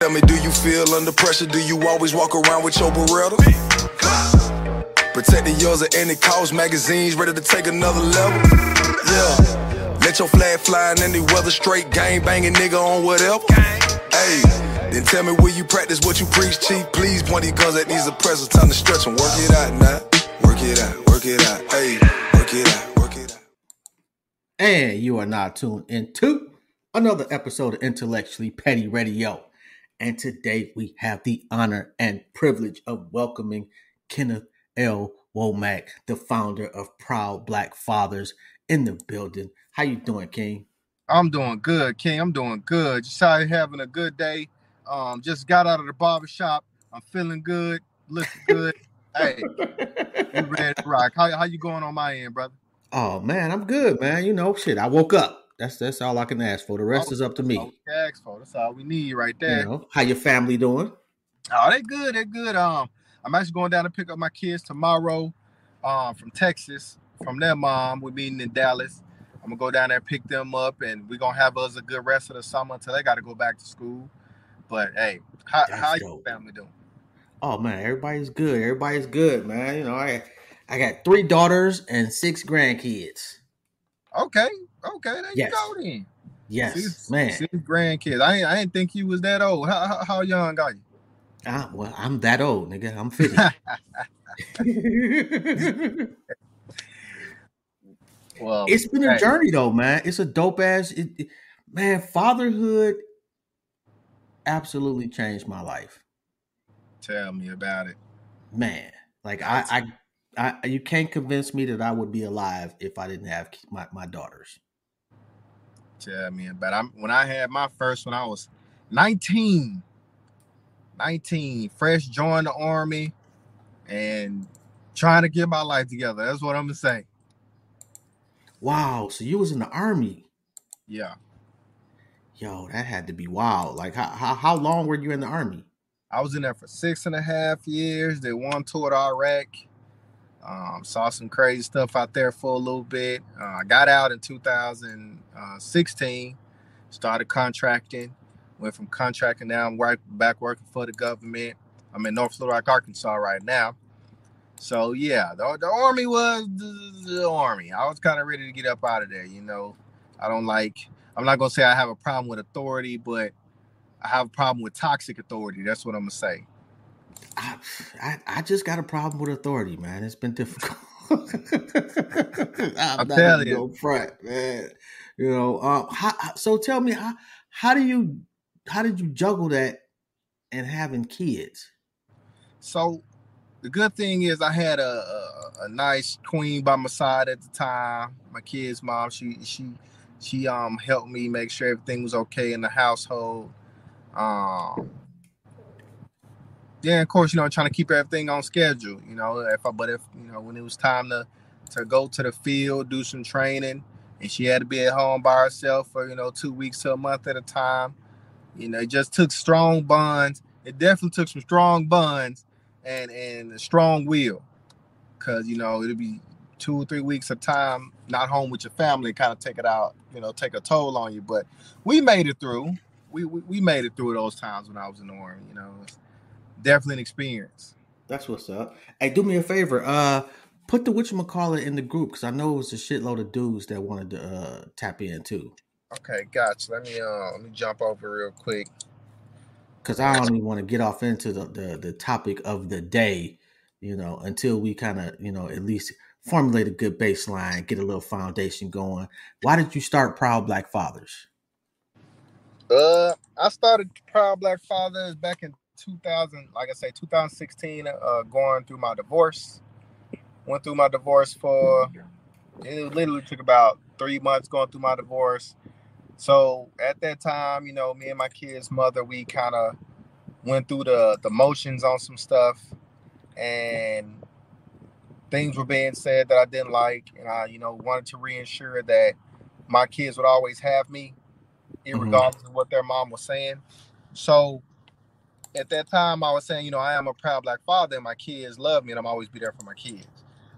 Tell me, do you feel under pressure? Do you always walk around with your Beretta? Protecting yours at any cost. Magazines ready to take another level. Yeah. Let your flag fly in any weather. Straight gang banging nigga on whatever. Hey. Then tell me where you practice what you preach, chief. Please point these guns at these oppressors. Time to stretch and work it out now. Work it out, work it out. Hey, work it out, work it out. And you are now tuned into another episode of Intellectually Petty Radio. And today we have the honor and privilege of welcoming Kenneth L. Womack, the founder of Proud Black Fathers, in the building. How you doing, King? I'm doing good, King. I'm doing good. Just out having a good day. Um, just got out of the barber shop. I'm feeling good, looking good. hey, you ready to rock? How, how you going on my end, brother? Oh man, I'm good, man. You know, shit. I woke up. That's that's all I can ask for. The rest Oh, is up to me. All we can ask for. That's all we need right there. You know, how your family doing? Oh, they good. They good. Um, I'm actually going down to pick up my kids tomorrow, um, from Texas, from their mom. We're meeting in Dallas. I'm gonna go down there and pick them up, and we're gonna have us a good rest of the summer until they got to go back to school. But hey, how That's how your family doing? Oh man, everybody's good. Everybody's good, man. You know, I I got three daughters and six grandkids. Okay, okay, there Yes. you go then. Yes, Six, man. six grandkids. I ain't, I didn't think you was that old. How, how, how young are you? Ah, well, I'm that old, nigga. I'm 50. Well, it's been a journey though, man. It's a dope ass it, it- man, fatherhood absolutely changed my life. tell me about it. Man, like I I I you can't convince me that I would be alive if I didn't have my, my daughters. Tell man. But. I'm, when I had my first one, I was 19. 19, fresh joined the army and trying to get my life together. That's what I'm gonna say. Wow, so you was in the army. Yeah. Yo, that had to be wild. Like how how, how long were you in the army? I was in there for six and a half years. Did one tour to Iraq. Um, saw some crazy stuff out there for a little bit. Uh, I got out in 2016. Started contracting. Went from contracting now. I'm right back working for the government. I'm in North Little Rock, Arkansas right now. So yeah, the, the army was the, the army. I was kind of ready to get up out of there. You know, I don't like. I'm not gonna say I have a problem with authority, but I have a problem with toxic authority. That's what I'm gonna say. I, I I just got a problem with authority, man. It's been difficult. I'm, I'm not telling you. front, man. You know, uh, how- so tell me how how do you how did you juggle that and having kids? So the good thing is I had a, a, a nice queen by my side at the time. My kid's mom, she she she um helped me make sure everything was okay in the household. Um yeah, of course, you know, trying to keep everything on schedule, you know, if I but if you know when it was time to to go to the field, do some training, and she had to be at home by herself for, you know, two weeks to a month at a time. You know, it just took strong bonds. It definitely took some strong bonds and and a strong will, because you know it'll be two or three weeks of time not home with your family, kind of take it out, you know, take a toll on you. But we made it through. We we, we made it through those times when I was in the army. You know, definitely an experience. That's what's up. Hey, do me a favor. Uh, put the witch whatchamacallit in the group because I know it was a shitload of dudes that wanted to uh tap in too. Okay, gotcha. Let me uh let me jump over real quick. because I don't even want to get off into the, the the topic of the day, you know, until we kind of you know at least formulate a good baseline, get a little foundation going. Why did you start Proud Black Fathers? Uh, I started Proud Black Fathers back in 2000, like I say, 2016. Uh, going through my divorce. Went through my divorce for it literally took about three months going through my divorce. So at that time, you know, me and my kid's mother, we kind of went through the the motions on some stuff, and things were being said that I didn't like, and I, you know, wanted to reassure that my kids would always have me, regardless of what their mom was saying. So at that time, I was saying, you know, I am a proud black father, and my kids love me, and I'm always be there for my kids.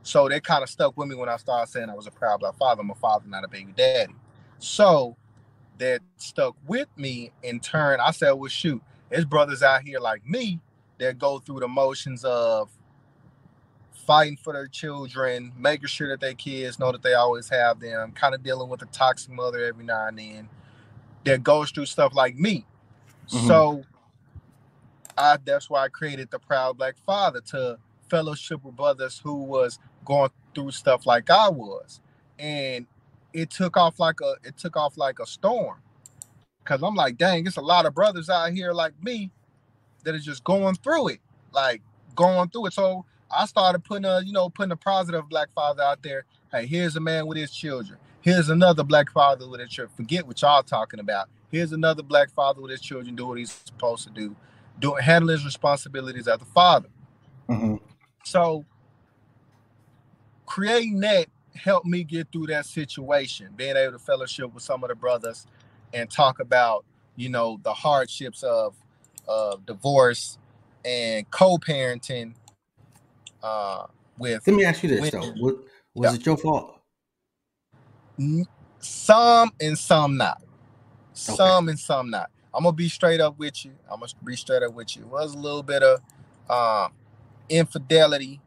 So they kind of stuck with me when I started saying I was a proud black father. I'm a father, not a baby daddy. So that stuck with me in turn. I said, well, shoot, There's brothers out here like me that go through the motions of fighting for their children, making sure that their kids know that they always have them, kind of dealing with a toxic mother every now and then that goes through stuff like me. Mm-hmm. So I that's why I created the Proud Black Father to fellowship with brothers who was going through stuff like I was. And it took off like a it took off like a storm. Cause I'm like, dang, it's a lot of brothers out here like me that are just going through it. Like going through it. So I started putting a, you know, putting a positive black father out there. Hey, here's a man with his children. Here's another black father with his children. Forget what y'all talking about. Here's another black father with his children doing what he's supposed to do, doing handling his responsibilities as a father. Mm-hmm. So creating that helped me get through that situation, being able to fellowship with some of the brothers and talk about, you know, the hardships of of divorce and co-parenting uh, with. Let me ask you this women. though: was, was yeah. it your fault? Some and some not. Some okay. and some not. I'm gonna be straight up with you. I'm gonna be straight up with you. It was a little bit of um, infidelity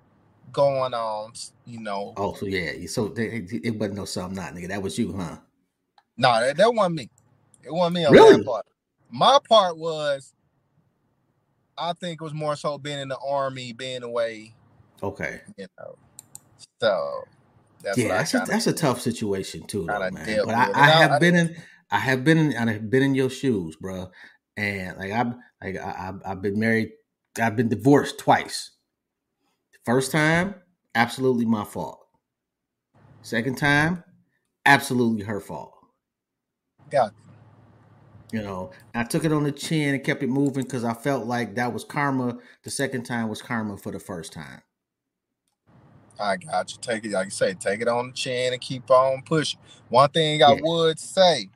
going on, you know. Oh, so yeah. So it, it wasn't no some not nigga. That was you, huh? No, nah, that, that wasn't me. It wasn't me on really? that part. My part was, I think it was more so being in the army, being away, Okay. You know, so that's yeah, that's a, that's a tough situation too, though, man. But I, I, have been in, I have been, in, I have been in your shoes, bro. And like I've, like I, I've been married, I've been divorced twice. First time, absolutely my fault. Second time, absolutely her fault. Got you know, I took it on the chin and kept it moving because I felt like that was karma. The second time was karma for the first time. I got you. Take it, like you say, take it on the chin and keep on pushing. One thing I would say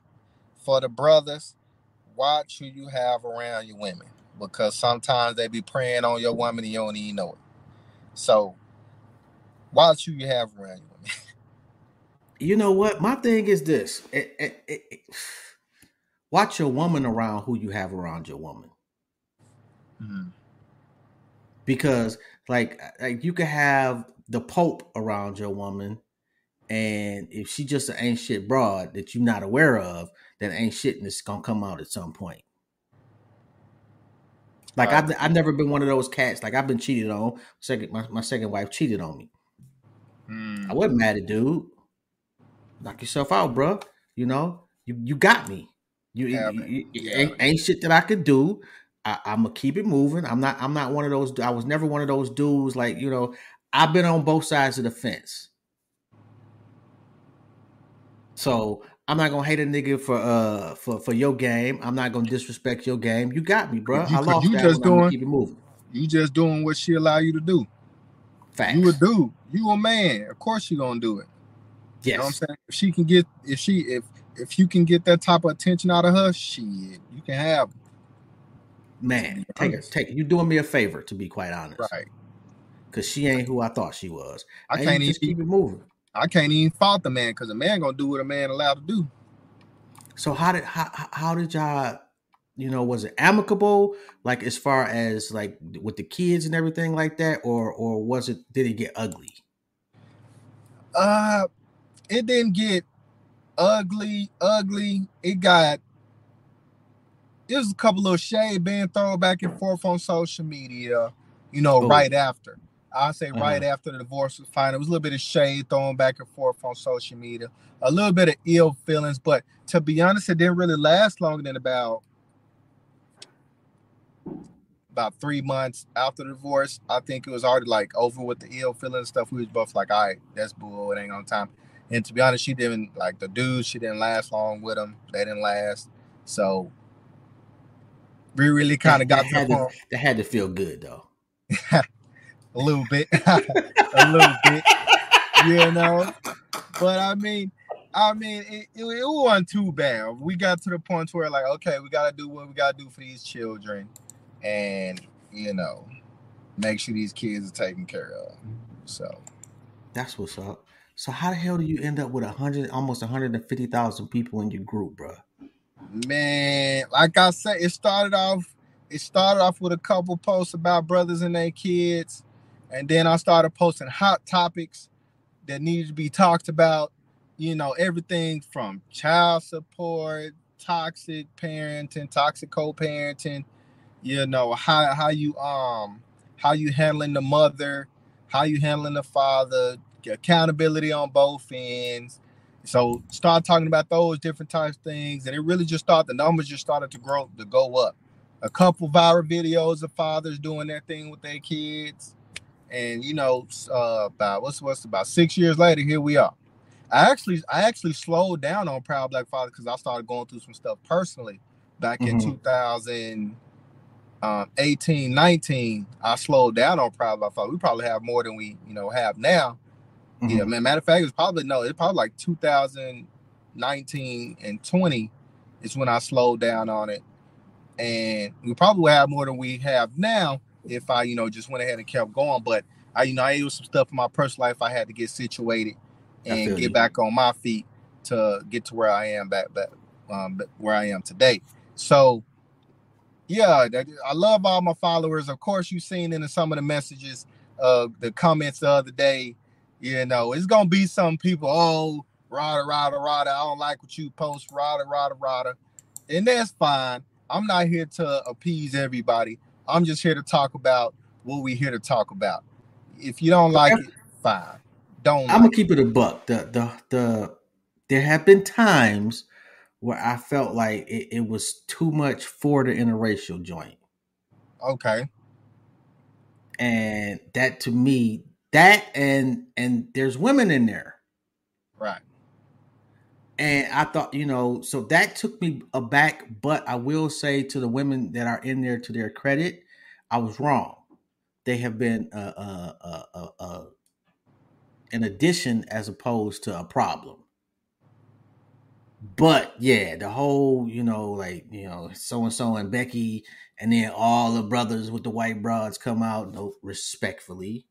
for the brothers, watch who you have around your women because sometimes they be preying on your woman and you don't even know it. So watch who you have around your women. you know what? My thing is this: it, it, it, watch your woman around who you have around your woman. Mm-hmm. Because like like you could have the Pope around your woman, and if she just an ain't shit broad that you're not aware of, then ain't shit that's gonna come out at some point. Like I've I've never been one of those cats. Like I've been cheated on. Second, my, my second wife cheated on me. Mm. I wasn't mad at dude. Knock yourself out, bro. You know, you you got me. You, yeah, you, you, you ain't, ain't, shit that I could do. I, am gonna keep it moving. I'm not. I'm not one of those. I was never one of those dudes. Like you know, I've been on both sides of the fence. So I'm not gonna hate a nigga for uh for for your game. I'm not gonna disrespect your game. You got me, bro. You, I lost you that just doing, keep it moving. You just doing what she allow you to do. Facts. You a dude. You a man. Of course you gonna do it. Yes. You know what I'm saying? If she can get if she if if you can get that type of attention out of her, shit, you can have. Man, take it, take it. You doing me a favor, to be quite honest. Right because she ain't who I thought she was. I and can't even keep it moving. I can't even fault the man because a man gonna do what a man allowed to do. So how did how how did y'all you know was it amicable like as far as like with the kids and everything like that or or was it did it get ugly? Uh, it didn't get ugly. Ugly. It got. It was a couple of shade being thrown back and forth on social media. You know, oh. right after. I say uh-huh. right after the divorce was final. It was a little bit of shade thrown back and forth on social media, a little bit of ill feelings, but to be honest, it didn't really last longer than about about three months after the divorce. I think it was already like over with the ill feeling stuff. We was both like, all right, that's bull. It ain't on time. And to be honest, she didn't like the dude. She didn't last long with them. They didn't last. So we really kind of got that, that, had to, that had to feel good though. a little bit, a little bit, you know. But I mean, I mean, it, it, it, wasn't too bad. We got to the point where like, okay, we gotta do what we gotta do for these children, and you know, make sure these kids are taken care of. So that's what's up. So how the hell do you end up with a hundred, almost hundred and fifty thousand people in your group, bro? Man, like I said, it started off it started off with a couple posts about brothers and their kids, and then I started posting hot topics that needed to be talked about. You know, everything from child support, toxic parenting, toxic co-parenting. You know how how you um how you handling the mother, how you handling the father, accountability on both ends. So start talking about those different types of things, and it really just started. The numbers just started to grow to go up. A couple viral videos of fathers doing their thing with their kids, and you know, uh, about what's what's about six years later, here we are. I actually I actually slowed down on Proud Black Father because I started going through some stuff personally back in mm-hmm. 2000 um, 18, 19, I slowed down on Proud Black Father. We probably have more than we, you know, have now. Mm-hmm. Yeah, man. Matter of fact, it's probably no, it's probably like 2019 and 20 is when I slowed down on it. And we probably have more than we have now if I, you know, just went ahead and kept going. But I, you know, I was some stuff in my personal life I had to get situated and get you. back on my feet to get to where I am back, back um, where I am today. So yeah, I love all my followers. Of course, you've seen in some of the messages, uh, the comments the other day. You know, it's gonna be some people. Oh, rada rada rada. I don't like what you post. Rada rada rada, and that's fine. I'm not here to appease everybody. I'm just here to talk about what we here to talk about. If you don't like it, fine. Don't. I'm like gonna keep it a buck. The the the. There have been times where I felt like it, it was too much for the interracial joint. Okay. And that to me, that and and there's women in there. Right. And I thought, you know, so that took me aback, but I will say to the women that are in there to their credit, I was wrong. They have been uh, uh, uh, uh an addition as opposed to a problem. But yeah, the whole, you know, like, you know, so and so and Becky, and then all the brothers with the white broads come out, no, respectfully.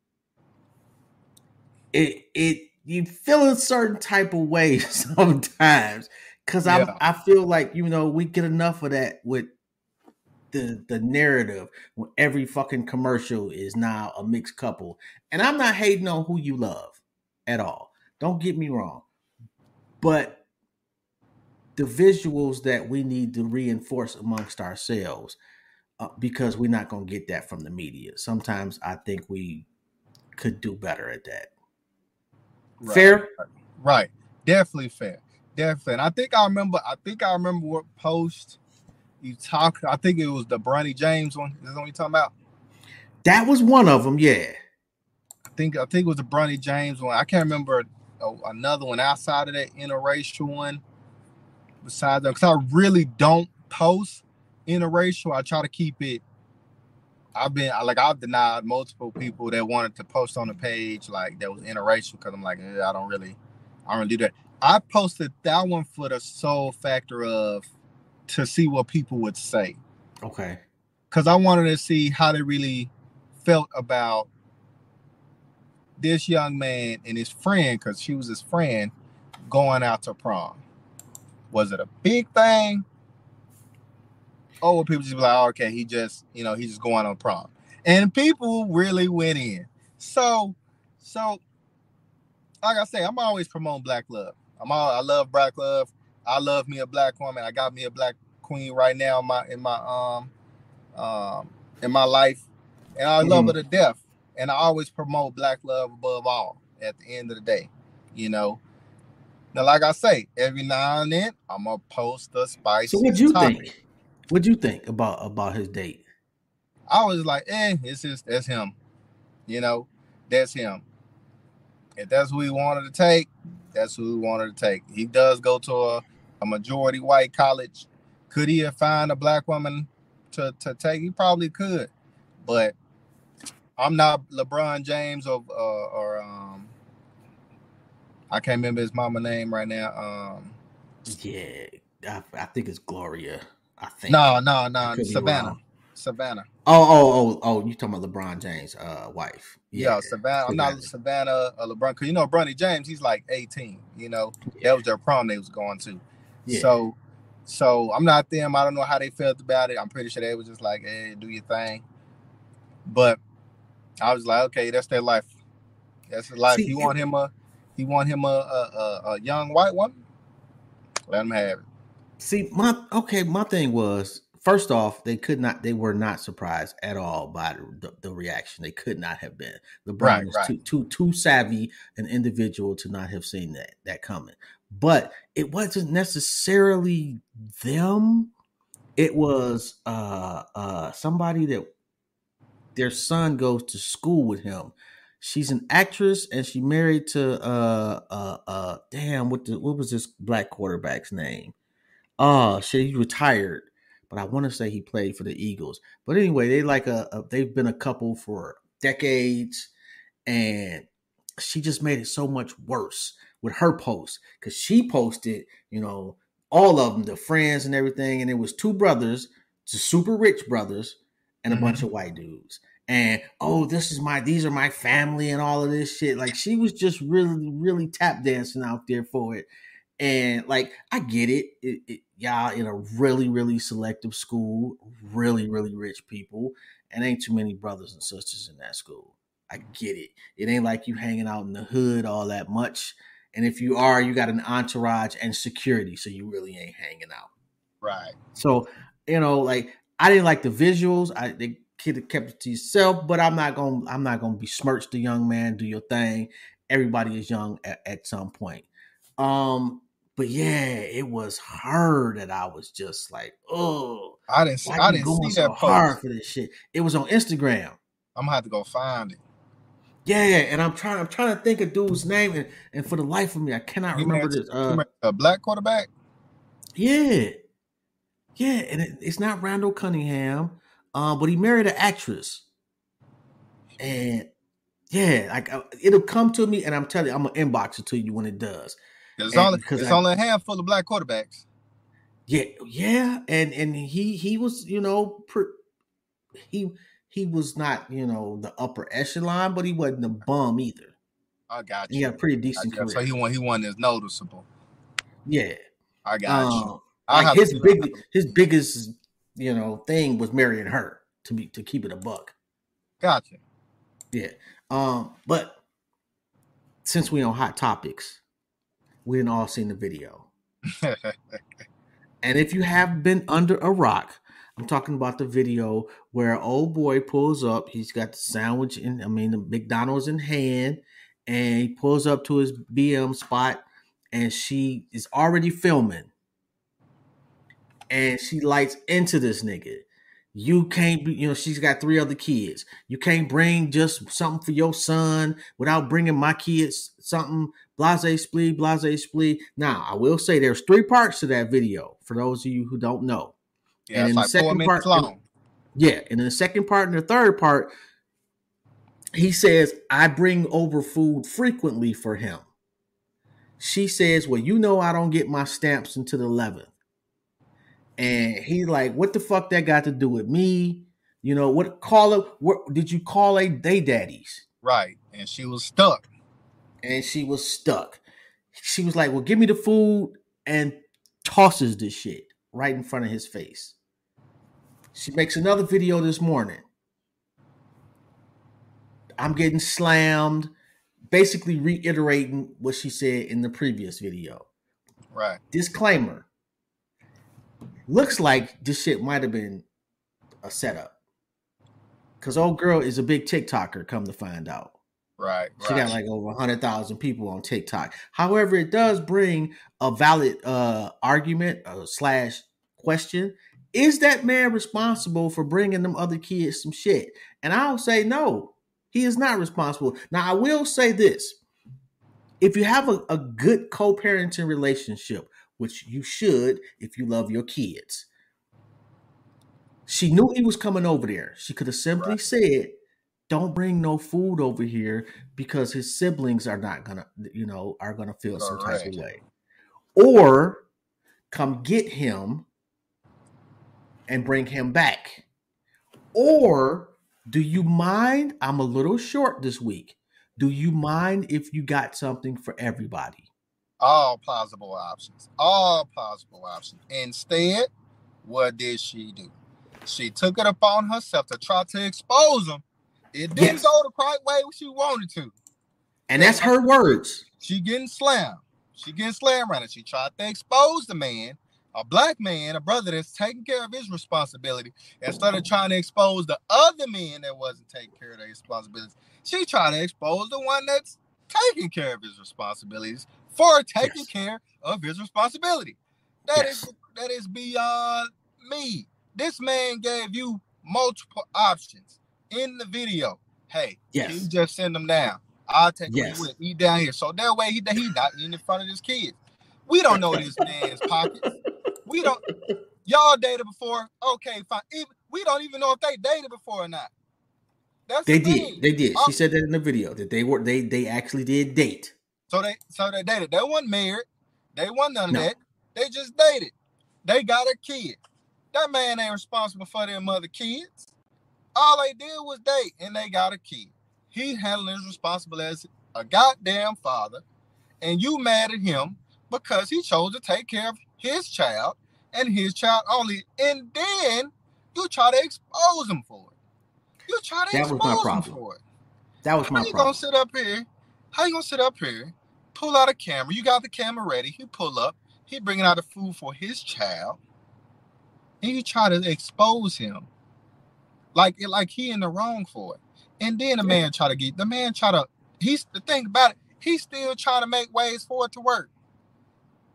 It it you feel a certain type of way sometimes. Cause yeah. I I feel like, you know, we get enough of that with the the narrative when every fucking commercial is now a mixed couple. And I'm not hating on who you love at all. Don't get me wrong. But the visuals that we need to reinforce amongst ourselves uh, because we're not going to get that from the media. Sometimes I think we could do better at that. Right. Fair? Right. Definitely fair. Definitely. And I think I remember, I think I remember what post you talked. I think it was the Bronny James one. Is that what you're talking about? That was one of them, yeah. I think I think it was the Bronny James one. I can't remember oh, another one outside of that interracial one besides that because I really don't post interracial. I try to keep it. I've been like I've denied multiple people that wanted to post on the page like that was interracial because I'm like eh, I don't really I don't really do that. I posted that one for the sole factor of to see what people would say. Okay. Because I wanted to see how they really felt about this young man and his friend, because she was his friend, going out to prom. Was it a big thing? Or people just be like, oh, okay, he just, you know, he's just going on prom. And people really went in. So, so like I say, I'm always promoting black love. I'm all I love black love. I love me a black woman. I got me a black queen right now in my in my um um in my life. And I love mm-hmm. her to death. And I always promote black love above all at the end of the day. You know, now, like I say, every now and then I'm gonna post a spicy. So what you topic. think? What you think about about his date? I was like, eh, it's just that's him. You know, that's him. If that's who he wanted to take, that's who he wanted to take. He does go to a, a majority white college. Could he have found a black woman to, to take? He probably could, but I'm not LeBron James or uh, or um, I can't remember his mama name right now. Um, yeah, I, I think it's Gloria. I think. No, no, no, Savannah. Savannah. Oh, oh, oh, oh! You talking about LeBron James' uh, wife? Yeah, yeah Savannah. I'm not Savannah uh, LeBron because you know Bronny James. He's like 18. You know yeah. that was their prom they was going to. Yeah. So, So I'm not them. I don't know how they felt about it. I'm pretty sure they was just like, "Hey, do your thing." But I was like, "Okay, that's their life. That's his life. See, he want him a, he want him a a, a, a young white woman. Let him have it. See, my okay, my thing was first off, they could not, they were not surprised at all by the, the reaction. They could not have been. LeBron Right, is right. too too too savvy an individual to not have seen that that coming. But it wasn't necessarily them. It was uh uh somebody that their son goes to school with him. She's an actress and she married to uh uh uh damn what the what was this black quarterback's name? Oh shit, he retired, but I want to say he played for the Eagles. But anyway, they like a, a they've been a couple for decades, and she just made it so much worse with her post because she posted, you know, all of them, the friends and everything, and it was two brothers, just super rich brothers, and a Mhm. bunch of white dudes. And oh, this is my these are my family and all of this shit. Like she was just really, really tap dancing out there for it. And like I get it. It, it y'all in a really, really selective school, really, really rich people, and ain't too many brothers and sisters in that school. I get it. It ain't like you hanging out in the hood all that much. And if you are, you got an entourage and security, so you really ain't hanging out. Right. So, you know, like I didn't like the visuals. I they kept it to yourself, but I'm not gonna I'm not gonna besmirch the young man. Do your thing. Everybody is young at, at some point. Um, but yeah, it was her that I was just like, oh, I didn't see. I you didn't going see so that hard post. for this shit? It was on Instagram. I'm gonna have to go find it. Yeah, and I'm trying. I'm trying to think of dude's name, and, and for the life of me, I cannot He remember this. Uh, a black quarterback. Yeah, yeah, and it, it's not Randall Cunningham, uh, but he married an actress, and yeah, like uh, it'll come to me, and I'm telling you, I'm gonna inbox it to you when it does. It's And only because it's I- only a handful of black quarterbacks. Yeah, yeah, and and he he was you know pr- he he was not you know the upper echelon, but he wasn't a bum either. I got you. He you. had a pretty decent career. so he won. He won as noticeable. yeah, I got you. um, I'll like his big his biggest you know thing was marrying her to be to keep it a buck. Gotcha. Yeah. Um, but since we on hot topics, we didn't all seen the video. And if you have been under a rock, I'm talking about the video where old boy pulls up. He's got the sandwich in, I mean, the McDonald's in hand, and he pulls up to his BM spot, and she is already filming. And she lights into this nigga. You can't be, you know, she's got three other kids. You can't bring just something for your son without bringing my kids something. Blase splee, blase splee. Now, I will say there's three parts to that video for those of you who don't know. Yeah, And in the like four second part- long. Yeah, and in the second part and the third part, he says, I bring over food frequently for him. She says, Well, you know, I don't get my stamps until the 11th. And he's like, What the fuck that got to do with me? You know, what call it? What did you call a day daddies? Right, and she was stuck. And she was stuck. She was like, Well, give me the food and tosses the shit right in front of his face. She makes another video this morning. I'm getting slammed, basically reiterating what she said in the previous video. Right. Disclaimer looks like this shit might have been a setup. Because old girl is a big TikToker, come to find out. Right. She right. got like over 100,000 people on TikTok. However, it does bring a valid uh, argument uh, slash question. Is that man responsible for bringing them other kids some shit? And I'll say no, he is not responsible. Now, I will say this. If you have a, a good co-parenting relationship, which you should if you love your kids, she knew he was coming over there. She could have simply Right. said, don't bring no food over here because his siblings are not gonna, you know, are gonna feel some type of way. Or come get him and bring him back. Or do you mind? I'm a little short this week. Do you mind if you got something for everybody? all plausible options. All plausible options. Instead, what did she do? She took it upon herself to try to expose him. It didn't Yes. go the right way she wanted to. And that's her words. She getting slammed. She getting slammed around it. She tried to expose the man, a black man, a brother that's taking care of his responsibility, instead of trying to expose the other men that wasn't taking care of their responsibilities. She tried to expose the one that's taking care of his responsibilities for taking Yes. care of his responsibility. That is Yes. that is beyond me. This man gave you multiple options in the video. Hey, Yes. you just send them down. I'll take Yes. him with down here. So that way he he not in front of his kids. We don't know this man's pockets. We don't y'all dated before. Okay, fine. Even, we don't even know if they dated before or not. That's They the did. They did. Oh. She said that in the video that they were they they actually did date. So they so they dated. They weren't married. They wasn't none of No. that. They just dated. They got a kid. That man ain't responsible for their mother kids. All they did was date and they got a kid. He handling his responsible as a goddamn father, and you mad at him because he chose to take care of his child and his child only. And then you try to expose him for it. You try to That was my expose him problem. for it. That was my problem. How you problem. gonna sit up here? How you gonna sit up here? Pull out a camera. You got the camera ready. He pull up. He bringing out the food for his child, and you try to expose him, like like he in the wrong for it. And then the man try to get the man try to. He's the thing about it. He's still trying to make ways for it to work.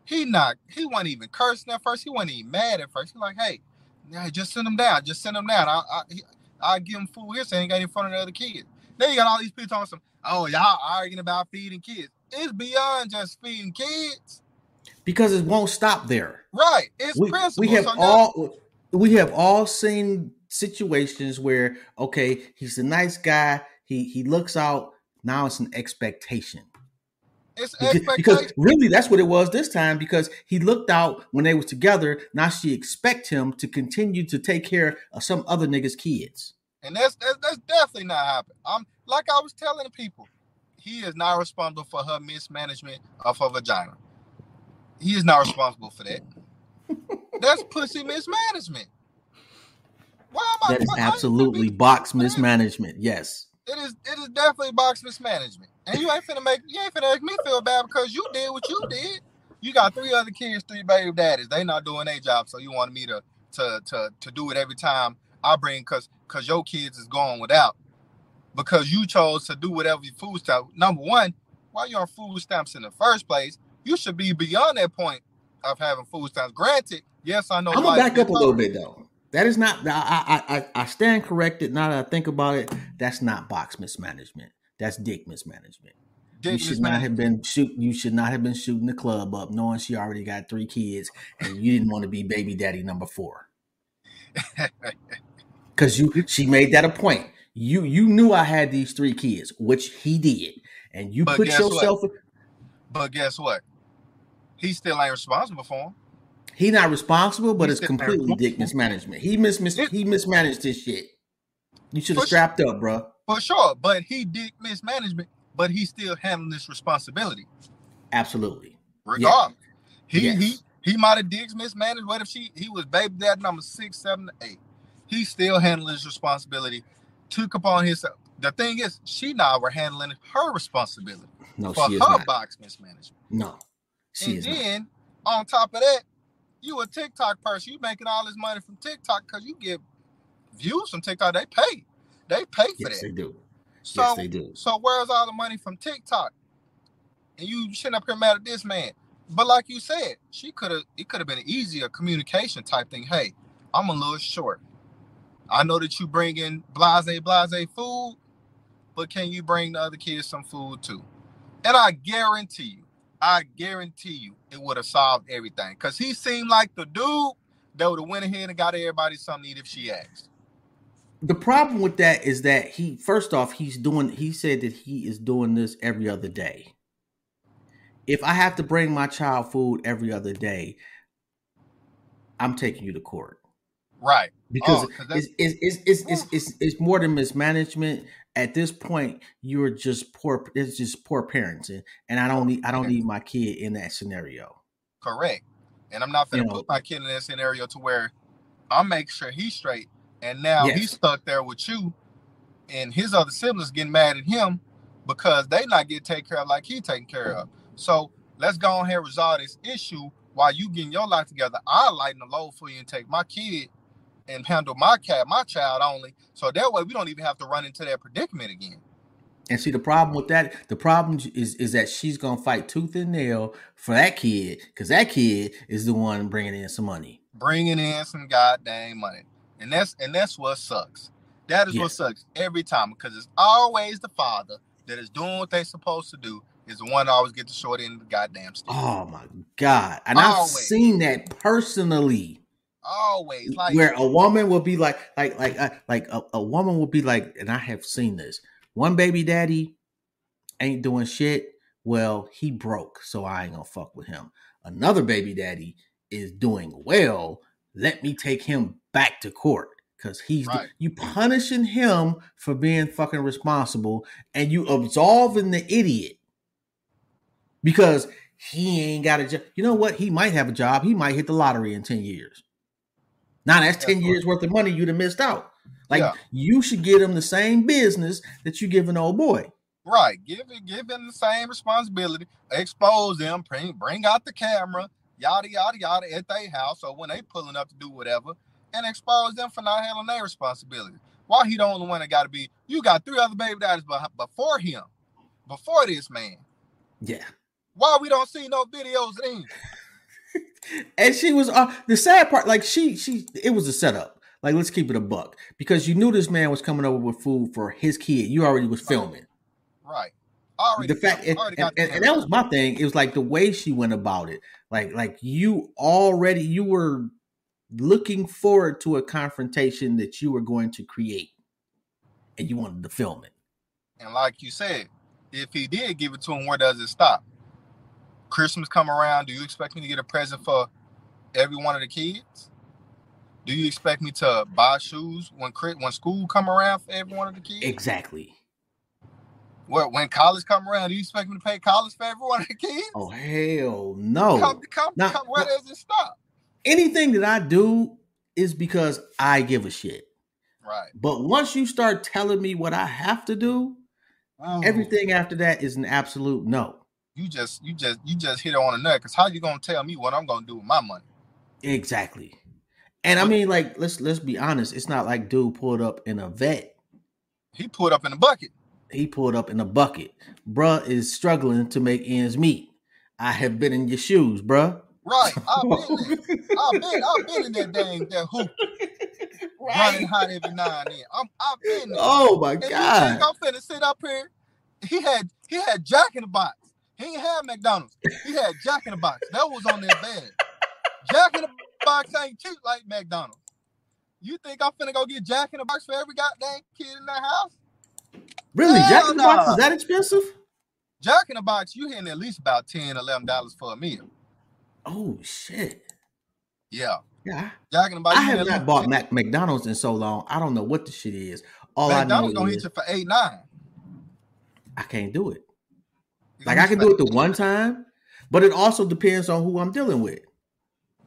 He not. He wasn't even cursing at first. He wasn't even mad at first. He like, hey, yeah, just send him down. Just send him down. I I he- I give him food here, so he ain't got in front of the other kids. Then you got all these people talking some, oh, y'all arguing about feeding kids. It's beyond just feeding kids. Because it won't stop there. Right. It's we, principle. we have So all we have all seen situations where okay he's a nice guy he he looks out now it's an expectation it's because, expectation. because really that's what it was this time because he looked out when they was together now she expect him to continue to take care of some other niggas kids and that's, that's that's definitely not happening. I'm like I was telling people, he is not responsible for her mismanagement of her vagina. He is not responsible for that. that's pussy mismanagement. Why am I? that is why- how you absolutely box mismanagement yes It is it is definitely box mismanagement. And you ain't finna make you ain't finna make me feel bad because you did what you did. You got three other kids, three baby daddies. They not doing their job, so you wanted me to to to to do it every time I bring cause cause your kids is going without. Because you chose to do whatever your food stamp. Number one, why you on food stamps in the first place? You should be beyond that point of having food stamps. Granted, yes, I know. i'm gonna back up a little bit though that is not I, I i stand corrected now that i think about it that's not box mismanagement that's dick mismanagement you should not have been shoot. You should not have been shooting the club up, knowing she already got three kids, and you didn't want to be baby daddy number four. Because you, she made that a point. You, you knew I had these three kids, which he did, and you But put guess what? yourself. But guess what? He still ain't responsible for him. He not responsible, but it's completely dick mismanagement. He mis, mis It- he mismanaged this shit. You should have strapped up, bro. For sure, but he did mismanagement, but he still handling this responsibility. Absolutely. Regardless, he Yes. he he might have dicks mismanaged. What if she he was baby dad number six, seven, eight? He still handling his responsibility. Took upon himself. The thing is, she now were handling her responsibility No, for she is her not. box mismanagement. No, she and is not. then on top of that, you a TikTok person. You making all this money from TikTok because you get views from TikTok. They pay. They pay for Yes, that. they do. So yes, they do. So where's all the money from TikTok? And you sitting up here mad at this man. But like you said, she could have it could have been an easier communication type thing. Hey, I'm a little short. I know that you bring in blase blase food, but can you bring the other kids some food too? And I guarantee you, I guarantee you it would have solved everything. Cause he seemed like the dude that would have went ahead and got everybody something to eat if she asked. the problem with that is that he first off he's doing he said that he is doing this every other day if i have to bring my child food every other day i'm taking you to court Right. Oh, because Oh, 'cause that's- it's, it's, it's, it's, it's, it's, it's more than mismanagement. At this point, you're just poor. It's just poor parenting, and I don't need I don't need my kid in that scenario. Correct. And I'm not gonna know- put my kid in that scenario to where I'll make sure he's straight. And now Yes. he's stuck there with you and his other siblings getting mad at him because they not get taken care of like he taken care of. So let's go ahead and resolve this issue while you getting your life together. I'll lighten the load for you and take my kid and handle my cat, my child only. So that way we don't even have to run into that predicament again. And see the problem with that, the problem is is that she's gonna fight tooth and nail for that kid because that kid is the one bringing in some money. bringing in some goddamn money, and that's and that's what sucks. That is what sucks every time because it's always the father that is doing what they're supposed to do is the one that always get the short end of the goddamn stick. Oh my god! And I've seen that personally. Always like where a woman will be like like like uh, like a, a woman will be like and i have seen this one baby daddy ain't doing shit. Well he broke so i ain't gonna fuck with him. Another baby daddy is doing well. Let me take him back to court because he's Right. you punishing him for being fucking responsible and you absolving the idiot because he ain't got a job you know what? He might have a job. He might hit the lottery in 10 years now that's That's 10 right. years worth of money you'd have missed out. Like Yeah. you should give him the same business that you give an old boy. right. Give it, give them the same responsibility. Expose them. Bring bring out the camera. Yada yada yada at their house or when they pulling up to do whatever, and expose them for not handling their responsibility. Why he the only one that got to be? You got three other baby daddies before him, before this man. Yeah. Why we don't see no videos then? And she was uh the sad part, like she she it was a setup. Like let's keep it a buck. Because you knew this man was coming over with food for his kid. You already was filming. Right. Already the fact and, and, and- and that was my thing. It was like the way she went about it. Like like you already you were looking forward to a confrontation that you were going to create. And you wanted to film it. And like you said, if he did give it to him, where does it stop? Christmas come around, do you expect me to get a present for every one of the kids? Do you expect me to buy shoes when when school come around for every one of the kids? Exactly. Well, when college come around, do you expect me to pay college for every one of the kids? Oh hell no. Come, come, Now- come, where does it stop? Anything that I do is because I give a shit. Right. But once you start telling me what I have to do, Ooh, everything after that is an absolute no. You just you just you just hit it on the nut. Cause how you gonna tell me what I'm gonna do with my money? Exactly. And I mean, like, let's let's be honest. It's not like dude pulled up in a Vette. He pulled up in a bucket. He pulled up in a bucket. Bruh is struggling to make ends meet. I have been in your shoes, bruh. Right. I've been there. I've been I've been in that dang that hoop running hot every now and then. I'm I've been there. Oh my and you god. think I'm finna sit up here? He had he had Jack in the Box. He ain't had McDonald's. He had Jack in the Box. That was on their bed. Jack in the Box ain't cheap like McDonald's. You think I'm finna go get Jack in the Box for every goddamn kid in that house? Really? Hell Jack in the Box is that expensive? Jack in the Box, you hitting at least about 10 dollars for a meal. Oh shit. Yeah. Yeah. Jack in the Box. I have not bought Mac- McDonald's in so long. I don't know what the shit is. All 10. I know McDonald's gonna hit you for eight nine. I can't do it. Like I can do it the one time, but it also depends on who I'm dealing with.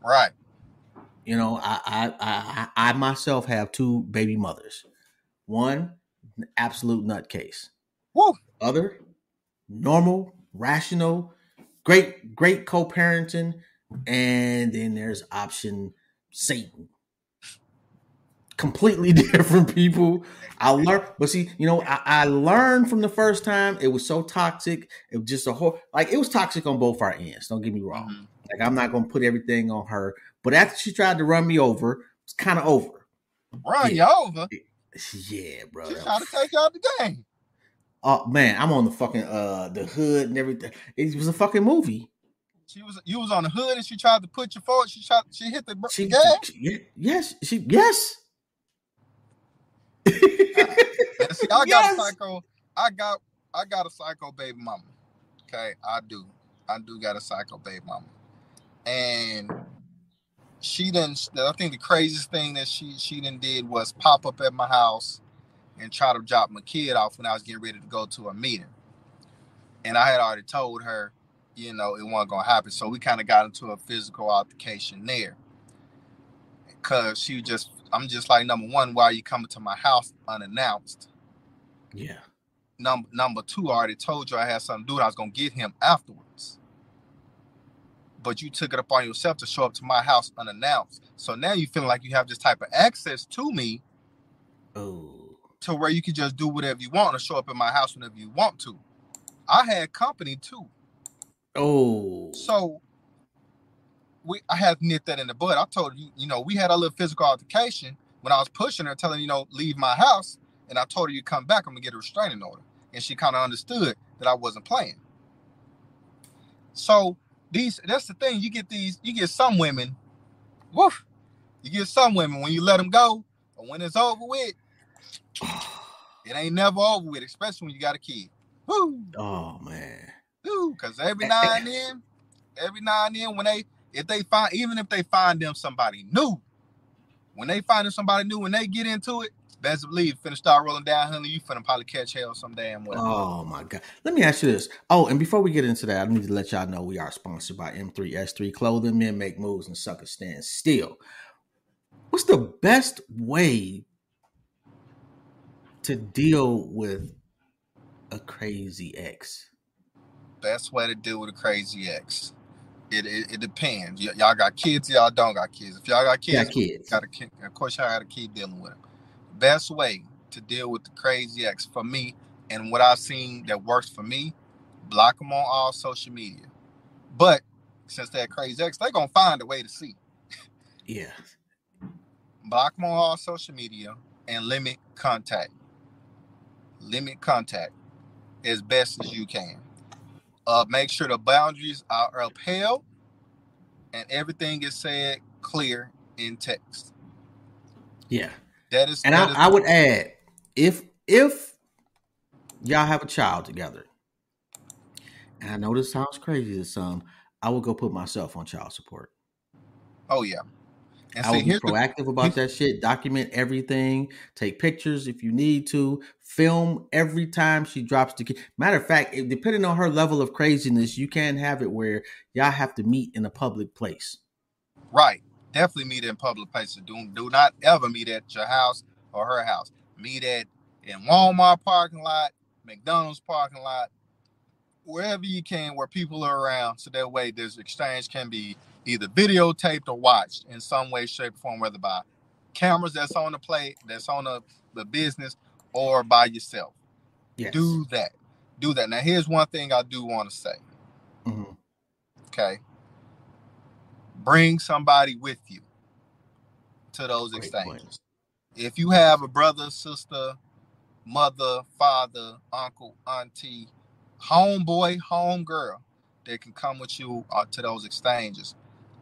Right. You know, I I I, I myself have two baby mothers. One, absolute nutcase. Woo. Other, normal, rational, great, great co-parenting, and then there's option Satan. Completely different people. I learned, but see, you know, I, I learned from the first time. It was so toxic. It was just a whole like it was toxic on both our ends. Don't get me wrong. Mhm. Like I'm not gonna put everything on her. But after she tried to run me over, it's kind of over. Run Yeah. you over. Yeah, bro. She trying to take you out the game. Oh man, I'm on the fucking uh the hood and everything. It was a fucking movie. She was you was on the hood and she tried to put you forward. She tried she hit the She, gas. she- yes, she yes. And see, I got Yes. a psycho. I got I got a psycho baby mama. Okay, I do. I do got a psycho baby mama. And she didn't. I think the craziest thing that she she didn't did was pop up at my house and try to drop my kid off when I was getting ready to go to a meeting. And I had already told her, you know, it wasn't gonna happen. So we kind of got into a physical altercation there. Cause she just, I'm just like, number one, why are you coming to my house unannounced? Yeah. Number number two, I already told you I had something to do. I was gonna get him afterwards. But you took it upon yourself to show up to my house unannounced. So now you feeling like you have this type of access to me. Oh. To where you can just do whatever you want and show up in my house whenever you want to. I had company too. Oh. So we I had nipped that in the bud. I told you, you know, we had a little physical altercation when I was pushing her, telling you know, leave my house, and I told her you come back, I'm gonna get a restraining order. And she kind of understood that I wasn't playing. So these that's the thing, you get these, you get some women, woof, you get some women when you let them go, or when it's over with, it ain't never over with, especially when you got a kid. Woo. Oh man. Woo. Cause every now and then, every now and then when they if they find even if they find them somebody new, when they find them somebody new, when they get into it, best believe finna start rolling down, honey. You finna probably catch hell some damn way. Oh my god. Let me ask you this. Oh, and before we get into that, I need to let y'all know we are sponsored by M3S3 Clothing. Men make moves and suckers stand still. What's the best way to deal with a crazy ex? Best way to deal with a crazy ex. It, it, it depends. Y- y'all got kids, y'all don't got kids. If y'all got kids, Got kids. got a kid, of course y'all got to keep dealing with them. Best way to deal with the crazy ex for me, and what I've seen that works for me, block them on all social media. But since they're crazy ex, they're gonna find a way to see. Yeah. Block them on all social media and limit contact. Limit contact as best as you can. Uh, make sure the boundaries are upheld and everything is said clear in text. Yeah. That is And that I, is- I would add, if if y'all have a child together, and I know this sounds crazy to some, I would go put myself on child support. oh yeah. And I would be here's the, proactive about that shit. Document everything. Take pictures if you need to. Film every time she drops the key. Matter of fact, depending on her level of craziness, you can have it where y'all have to meet in a public place. right. Definitely meet in public places. Do, do not ever meet at your house or her house. Meet at in Walmart parking lot, McDonald's parking lot, wherever you can where people are around. So that way this exchange can be either videotaped or watched in some way, shape, or form, whether by cameras that's on the plate, that's on the, the business, or by yourself. Yes. Do that. Do that. Now here's one thing I do want to say. Mhm. Okay. Bring somebody with you to those Great exchanges. point. If you have a brother, sister, mother, father, uncle, auntie, homeboy, homegirl that can come with you uh, to those exchanges,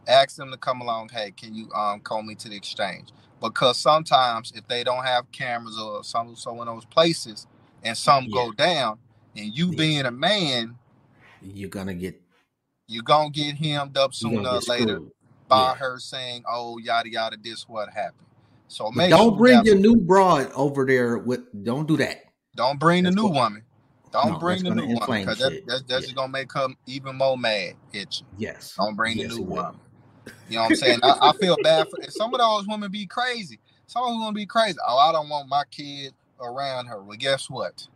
ask them to come along. Hey, can you um call me to the exchange? Because sometimes if they don't have cameras or some so in those places and some go down, and you Yeah. being a man, You're gonna get you're gonna get hemmed up sooner or later by Yeah. her saying, "Oh, yada yada, this what happened." So don't sure bring your new broad over there with. Don't do that. don't bring the new woman. Don't No, bring the new woman because that, shit. that's, that's Yeah. just gonna make her even more mad at you. Yes. Don't bring Yes, the new woman. You know what I'm saying? I, I feel bad for some of those women. Be crazy. Some of them gonna be crazy. Oh, I don't want my kid around her. Well, guess what?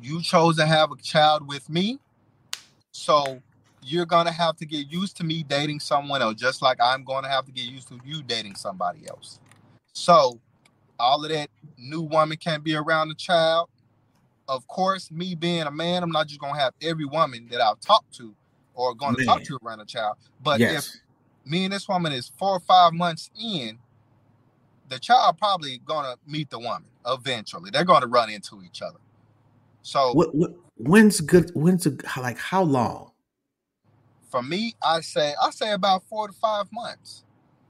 You chose to have a child with me, so you're gonna have to get used to me dating someone else, just like I'm gonna have to get used to you dating somebody else. So all of that new woman can't be around the child. Of course, me being a man, I'm not just gonna have every woman that I've talked to or going to talk to around a child. But if yes. Me and this woman is four or five months in, the child probably gonna meet the woman eventually. They're gonna run into each other. So What, what? When's good? When's a, like how long? for me, I say I say about four to five months.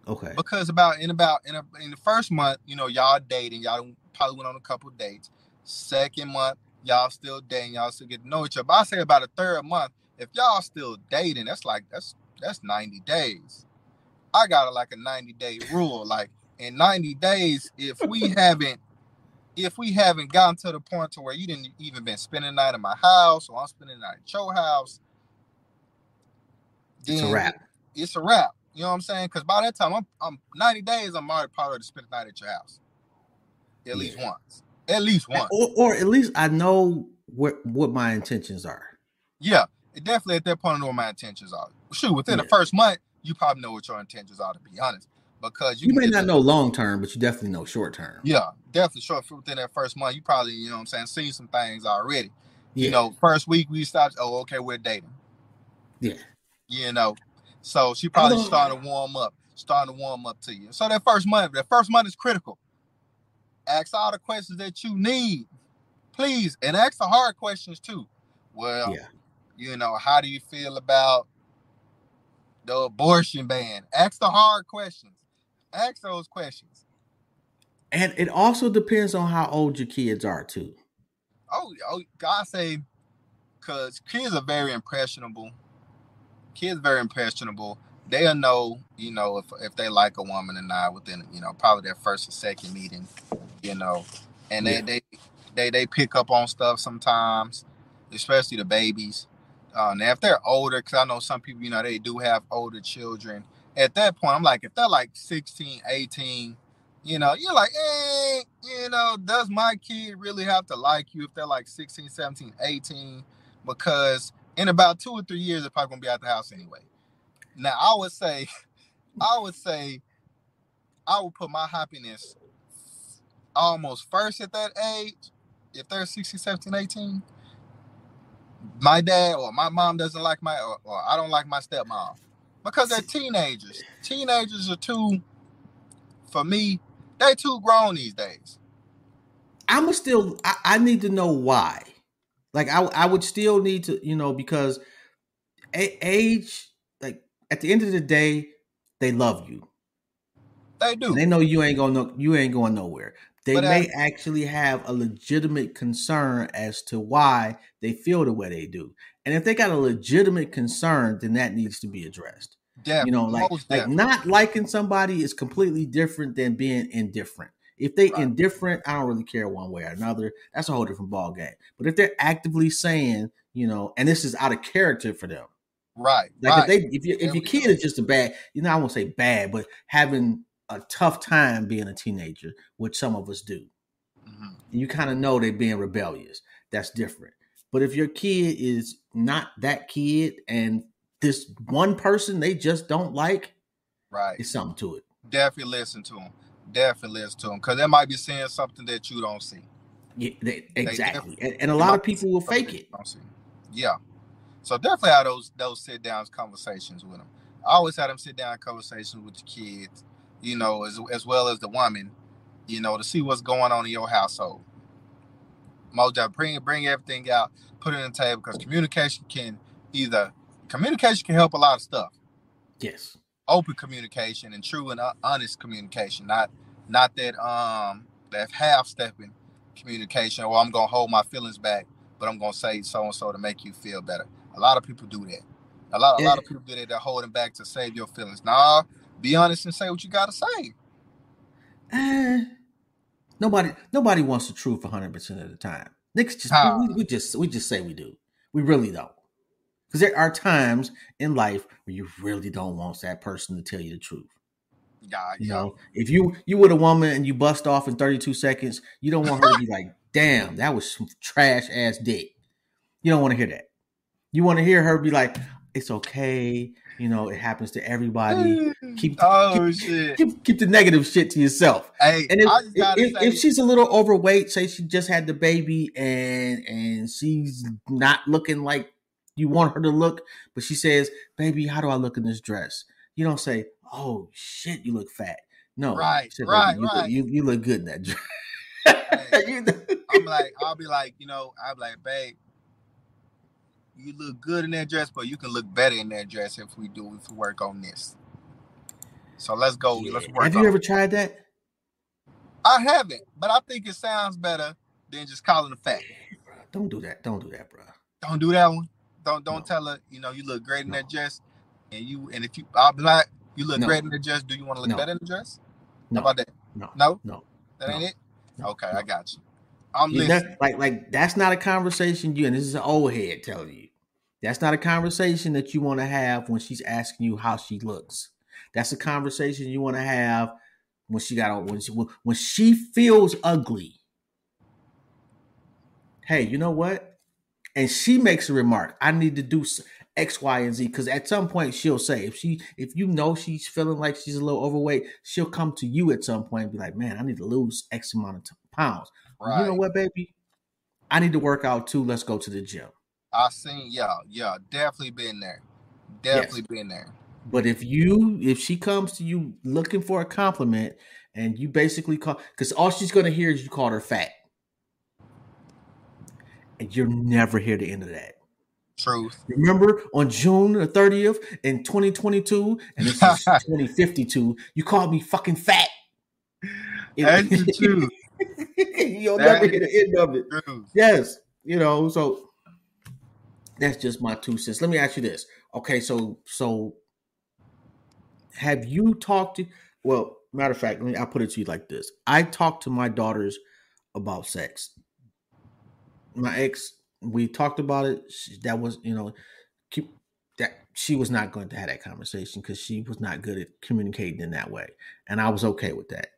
Okay. because about in about in, a, in the first month, you know, y'all dating, y'all probably went on a couple dates. Second month, y'all still dating, y'all still get to know each other. But I say about a third month, if y'all still dating, that's like that's that's ninety days. I got a, like a 90 day rule. Like in 90 days, if we haven't if we haven't gotten to the point to where you didn't even been spending the night in my house or I'm spending the night at your house, it's a wrap. It's a wrap. You know what I'm saying? Because by that time, I'm, I'm 90 days. I'm already probably to spend the night at your house, at yeah. least once. At least once, or, or at least I know what what my intentions are. Yeah, definitely at that point I know what my intentions are. Shoot, within yeah. the first month, you probably know what your intentions are. To be honest, because you, you may not know long term, but you definitely know short term. Yeah, definitely short within that first month. You probably, you know what I'm saying, seen some things already. Yeah. You know, first week we stopped, oh, okay, we're dating. Yeah. You know. So she probably started to warm up, starting to warm up to you. So that first month, that first month is critical. Ask all the questions that you need, please, and ask the hard questions too. Well, yeah. you know, how do you feel about the abortion ban? Ask the hard questions. Ask those questions. And it also depends on how old your kids are too. Oh, oh God say, because kids are very impressionable. Kids very impressionable. They'll know, you know, if if they like a woman or not within, you know, probably their first or second meeting, you know, and they yeah. they they they pick up on stuff sometimes, especially the babies. Uh, now, if they're older, because I know some people, you know, they do have older children. At that point, I'm like, if they're like 16, 18, you know, you're like, hey, you know, does my kid really have to like you if they're like 16, 17, 18? Because in about two or three years, they're probably gonna be out the house anyway. Now, I would say, I would say, I would put my happiness almost first at that age. If they're 16, 17, 18, my dad or my mom doesn't like my, or, or I don't like my stepmom because they're teenagers. Teenagers are too, for me, they too grown these days. I'm still. I, I need to know why. Like I, I would still need to, you know, because a- age. Like at the end of the day, they love you. They do. And they know you ain't going. No, you ain't going nowhere. They but may actually have a legitimate concern as to why they feel the way they do. And if they got a legitimate concern, then that needs to be addressed. Definitely. You know, like like not liking somebody is completely different than being indifferent. If they right. indifferent, I don't really care one way or another. That's a whole different ball game. But if they're actively saying, you know, and this is out of character for them, right? Like right. if they, if you, if your kid is just a bad, you know, I won't say bad, but having a tough time being a teenager, which some of us do, mm-hmm. you kind of know they're being rebellious. That's different. But if your kid is not that kid and this one person they just don't like, right, it's something to it. Definitely listen to them. Definitely listen to them because they might be saying something that you don't see. Yeah, they, exactly. They and, and, a lot of people will fake it. Yeah. So definitely have those those sit downs conversations with them. I always have them sit down conversations with the kids, you know, as as well as the woman, you know, to see what's going on in your household. Mojo, bring bring everything out, put it on the table because communication can either communication can help a lot of stuff. Yes. Open communication and true and honest communication, not not that um that half stepping communication or I'm gonna hold my feelings back, but I'm gonna say so and so to make you feel better. A lot of people do that. A lot, a lot of people do that. They're holding back to save your feelings. Nah, be honest and say what you gotta say. Uh, nobody, nobody wants the truth 100 percent of the time. Niggas just we, we, just we just say we do. We really don't. Because there are times in life where you really don't want that person to tell you the truth. Yeah, you yeah. know, if you you were a woman and you bust off in 32 seconds, you don't want her to be like, damn, that was some trash ass dick. You don't want to hear that. You want to hear her be like, it's okay. You know, it happens to everybody. Mm. Keep oh keep, shit. Keep, keep, the negative shit to yourself. Hey, and if, if, if, she's a little overweight, say she just had the baby and and she's not looking like you want her to look, but she says, "Baby, how do I look in this dress?" You don't say, "Oh shit, you look fat." No, right, said, right, you, right. Look, you, you look good in that dress. Hey, I'm like, I'll be like, you know, I'm like, babe, you look good in that dress, but you can look better in that dress if we do if we work on this. So let's go. Yeah. Let's work. Have you ever tried that? I haven't, but I think it sounds better than just calling a fat. Don't do that. Don't do that, bro. Don't do that one. Don't don't no. tell her, you know, you look great in no. that dress. And you and if you I'll be like, You look No. great in the dress. Do you want to look No. better in the dress? No. How about that? No. No, No. that ain't No. it. Okay, I got you. I'm listening. that- like like that's not a conversation you and this is an old head telling you. That's not a conversation that you want to have when she's asking you how she looks. That's a conversation you want to have when she got when she when she feels ugly. Hey, you know what? And she makes a remark. I need to do X, Y, and Z because at some point she'll say if she if you know she's feeling like she's a little overweight, she'll come to you at some point and be like, "Man, I need to lose X amount of pounds." Right. You know what, baby? I need to work out too. Let's go to the gym. I seen yeah, yeah, definitely been there. Definitely been there. But if you, if she comes to you looking for a compliment, and you basically call, because all she's gonna hear is you called her fat, and you'll never hear the end of that. Truth. Remember on June the thirtieth in twenty twenty two, and this is twenty fifty two. You called me fucking fat. That's the truth. You'll That never hear the end of it. Truth. Yes, you know, so that's just my two cents. Let me ask you this. Okay, so so have you talked to well, matter of fact, let me I'll put it to you like this. I talked to my daughters about sex. My ex, we talked about it. She, that was, you know, keep that she was not going to have that conversation because she was not good at communicating in that way. And I was okay with that.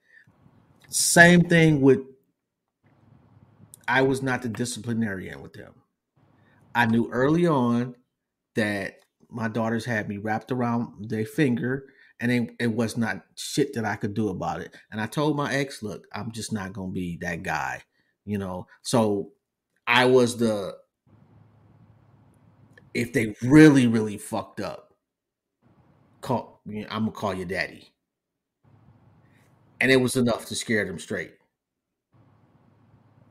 Same thing with I was not the disciplinarian with them. I knew early on that my daughters had me wrapped around their finger and it, it was not shit that I could do about it. And I told my ex, look, I'm just not going to be that guy, you know? So I was the, if they really, really fucked up, call, I'm going to call you daddy. And it was enough to scare them straight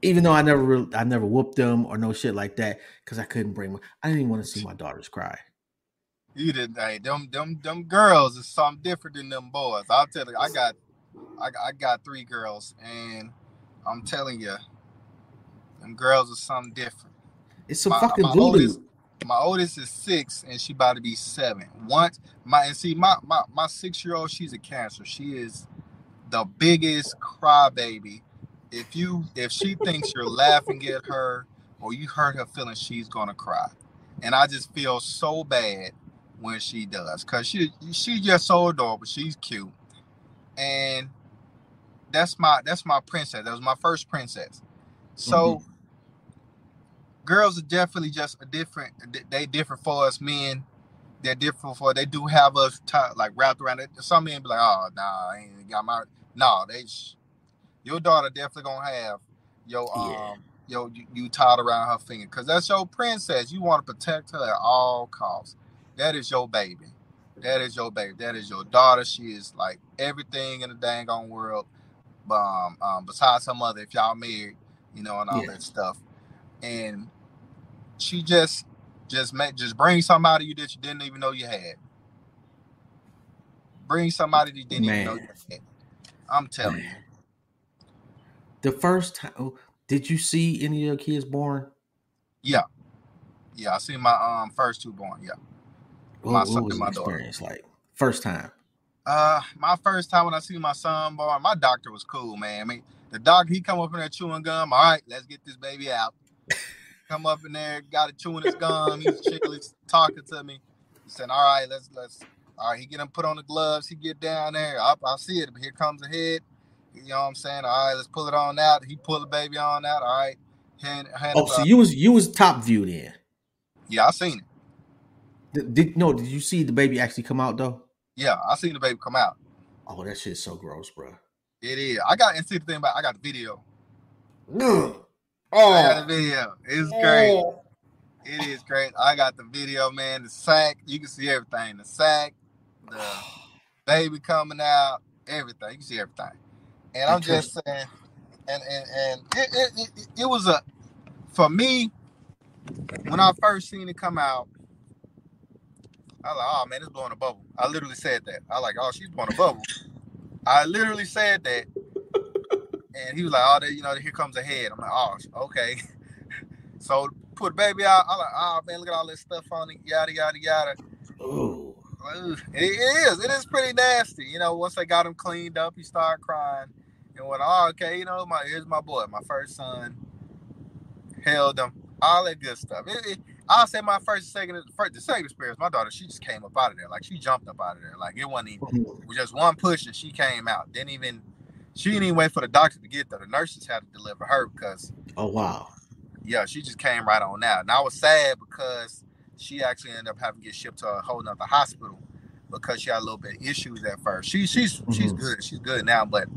even though I never really, I never whooped them or no shit like that because I couldn't bring. My, I didn't even want to see my daughters cry. You didn't. hey, them them them girls is something different than them boys. I'll tell you, I got I, I got three girls and I'm telling you, them girls are something different. It's some My- fucking my voodoo. oldest- My oldest is six and she about to be seven. Once my and see my my, my six year old, she's a cancer. She is the biggest crybaby. If you if she thinks you're laughing at her or you hurt her feelings, she's gonna cry. And I just feel so bad when she does because she she's just so adorable. She's cute, and that's my that's my princess. That was my first princess. So mm-hmm. girls are definitely just a different. They different for us men. They're different for. They do have us t- like wrapped around it. Some men be like, oh nah, I ain't got my. No, they. sh- Your daughter definitely gonna have your um Yeah. yo you, you tied around her finger because that's your princess. You want to protect her at all costs. That is your baby. That is your baby. That is your daughter. She is like everything in the dang on world. Um, um, besides her mother, if y'all married, you know, and all Yeah. that stuff. And she just just make just bring somebody you that you didn't even know you had. Bring somebody that you didn't even know you had. I'm telling you. The first time, oh, did you see any of your kids born? Yeah. Yeah, I seen my um first two born. Yeah. What, My what son was my daughter. experience like? First time. Uh, my first time when I see my son born, my doctor was cool, man. I mean, the doctor he come up in there chewing gum. All right, let's get this baby out. come up in there, got it chewing his gum. He's chilling, talking to me. He said, "All right, let's let's." All right, he get him put on the gloves. He get down there. I, I see it. but Here comes the head. You know what I'm saying? All right, let's pull it on out. He pull the baby on out. All right, hand, hand Oh, so up. you was you was top view then. yeah, I seen it. Did, did no? Did you see the baby actually come out though? Yeah, I seen the baby come out. Oh, that shit's so gross, bro. It is. I got and see the thing about I got the video. Oh, I got oh. the video. It's great. It is great. I got the video, man. The sack, you can see everything. The sack, the baby coming out, everything. You can see everything. And I'm just saying, and and and it it, it, it was a for me when I first seen it come out. I was like, oh man, it's blowing a bubble. I literally said that. I like, oh, she's blowing a bubble. I literally said that, and he was like, oh, there, you know, here comes a head. I'm like, oh, okay. So put baby out. I'm like, oh man, look at all this stuff on it, yada yada yada. It is. It is pretty nasty. You know, once they got him cleaned up, he started crying and went, "Oh, okay, you know, my here's my boy, my first son." Held him, all that good stuff. It, it, I'll say my first, second, first, the second experience. My daughter, she just came up out of there, like she jumped up out of there, like it wasn't even mm-hmm. just one push and she came out. Didn't even, she didn't even wait for the doctor to get there. The nurses had to deliver her because. Oh wow. Yeah, she just came right on out, and I was sad because she actually ended up having to get shipped to a whole nother hospital because she had a little bit of issues at first. She she's mm-hmm. she's good. She's good now, but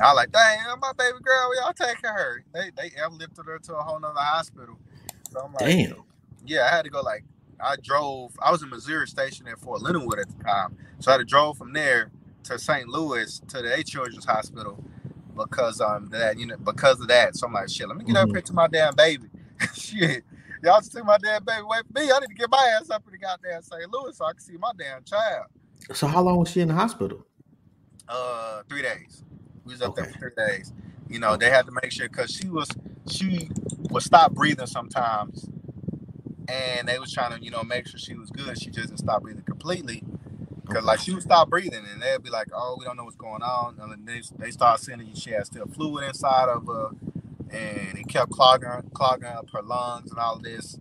I was like, damn, my baby girl, y'all of her. They they lifted her to a whole nother hospital. So I'm like, damn. Yeah, I had to go like I drove. I was in Missouri Station at Fort Leonard Wood at the time, so I had to drove from there to St. Louis to the H Children's Hospital because um that you know because of that. So I'm like, shit, let me get mm-hmm. up here to my damn baby. shit, Y'all just took my damn baby away from me. I need to get my ass up in the goddamn St. Louis so I can see my damn child. So how long was she in the hospital? Uh, three days. We was up okay. there for three days. You know, they had to make sure because she was she would stop breathing sometimes, and they was trying to you know make sure she was good. She just didn't stop breathing completely. Because okay. like she would stop breathing, and they'd be like, "Oh, we don't know what's going on," and then they they start saying she had still fluid inside of her and it kept clogging clogging up her lungs and all this.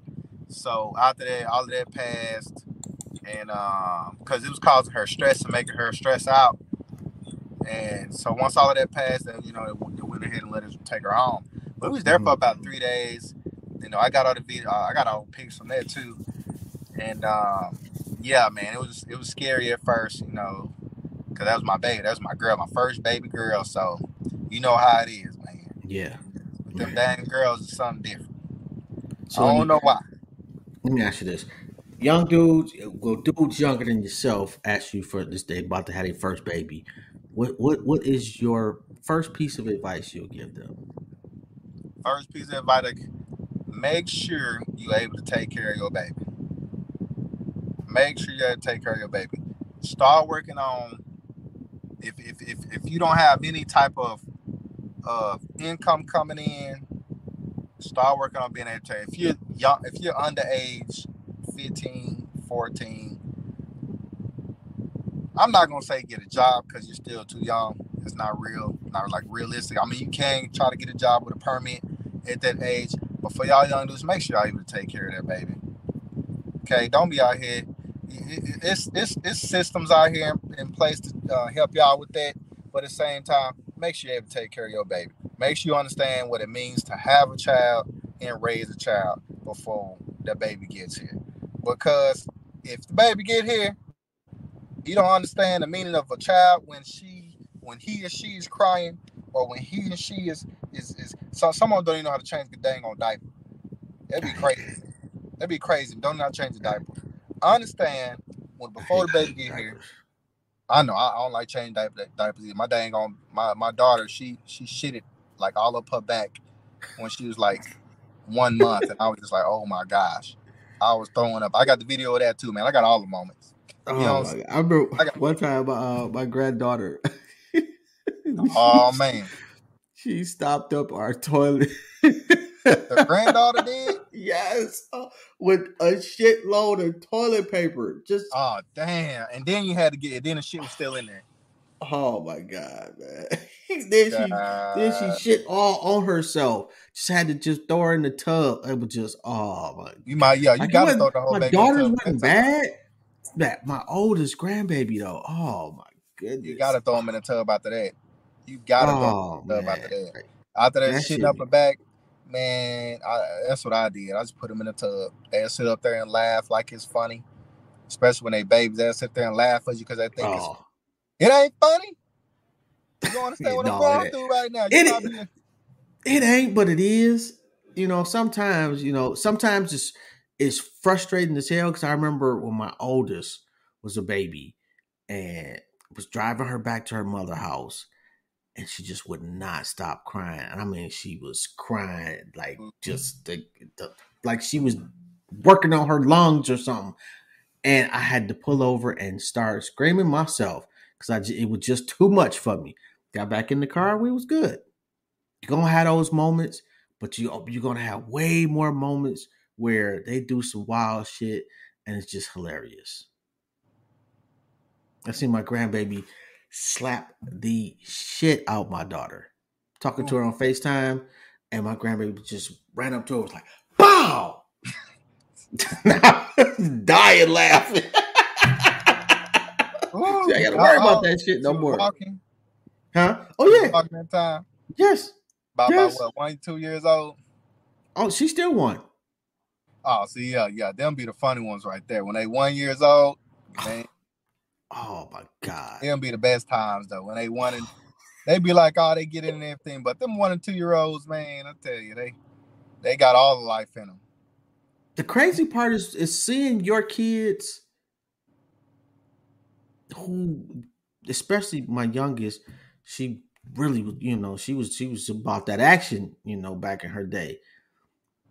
So after that, all of that passed, and um, because it was causing her stress and making her stress out, and so once all of that passed, then you know they, went ahead and let us take her home. But we was there for mm-hmm. about three days. You know, I got all the video, uh, I got all the pics from there too, and um, yeah, man, it was it was scary at first, you know, because that was my baby, that was my girl, my first baby girl. So you know how it is, man. Yeah. Them dang girls is something different. So I don't know why. Let me ask you this. Young dudes, well, dudes younger than yourself ask you for this day about to have their first baby. What what what is your first piece of advice you'll give them? First piece of advice: make sure you're able to take care of your baby. Make sure you take care of your baby. Start working on if if if, if you don't have any type of of income coming in, start working on being to. If you're young, if you're underage, 15, 14, I'm not gonna say get a job because you're still too young. It's not real, not like realistic. I mean, you can try to get a job with a permit at that age, but for y'all young dudes, make sure y'all able to take care of that baby. Okay, don't be out here. It's it's it's systems out here in place to uh, help y'all with that, but at the same time, make sure you're able to take care of your baby. Make sure you understand what it means to have a child and raise a child before the baby gets here. Because if the baby get here, you don't understand the meaning of a child when she when he or she is crying or when he and she is is is so someone don't even know how to change the dang on diaper. That'd be crazy. That'd be crazy. Don't not change the diaper. I understand when before the baby get here, I know I, I don't like changing diapers. diapers either. My dang on my my daughter, she she shitted like all up her back when she was like one month, and I was just like, oh my gosh, I was throwing up. I got the video of that too, man. I got all the moments. You oh, I remember I got, one time uh, my granddaughter. oh man, she stopped up our toilet. the granddaughter did. Yes, uh, with a shitload of toilet paper. Just oh damn! And then you had to get it. Then the shit was still in there. Oh my god, man! then she then she shit all on herself. Just had to just throw her in the tub. It was just oh my. You might yeah. You like, gotta throw the whole. Bag. My daughters wasn't bad. That my oldest grandbaby though. Oh my goodness. You gotta throw them in the tub after that. You gotta oh, throw them in the tub after that. After that, that shit up her back, man, I, that's what I did. I just put them in the tub. They sit up there and laugh like it's funny, especially when they babies. They sit there and laugh at you because they think oh. it's, it ain't funny. You don't understand what no, I'm going through right now. It, it ain't, but it is. You know, sometimes you know, sometimes it's it's frustrating as hell because I remember when my oldest was a baby and was driving her back to her mother house and she just would not stop crying. I mean, she was crying like mm-hmm. just the, the, like she was working on her lungs or something. And I had to pull over and start screaming myself because I it was just too much for me. Got back in the car, we was good. You're gonna have those moments, but you you're gonna have way more moments where they do some wild shit and it's just hilarious. I see my grandbaby slap the shit out my daughter. Talking to her on FaceTime, and my grandbaby just ran up to her, was like, "Bow!" dying laughing. Oh, see, I gotta uh, worry uh-oh. about uh, that shit no more. Walking, Huh? Oh yeah, walking that time. yes. About, Yes. about what, one, two years old? Oh, she still won. Oh, see, yeah, yeah, them be the funny ones right there. When they one years old, man, Oh my god. them be the best times though. When they one and they be like, oh, they get in and everything. But them one and two year olds, man, I tell you, they they got all the life in them. The crazy part is is seeing your kids who especially my youngest, she really you know, she was she was about that action, you know, back in her day.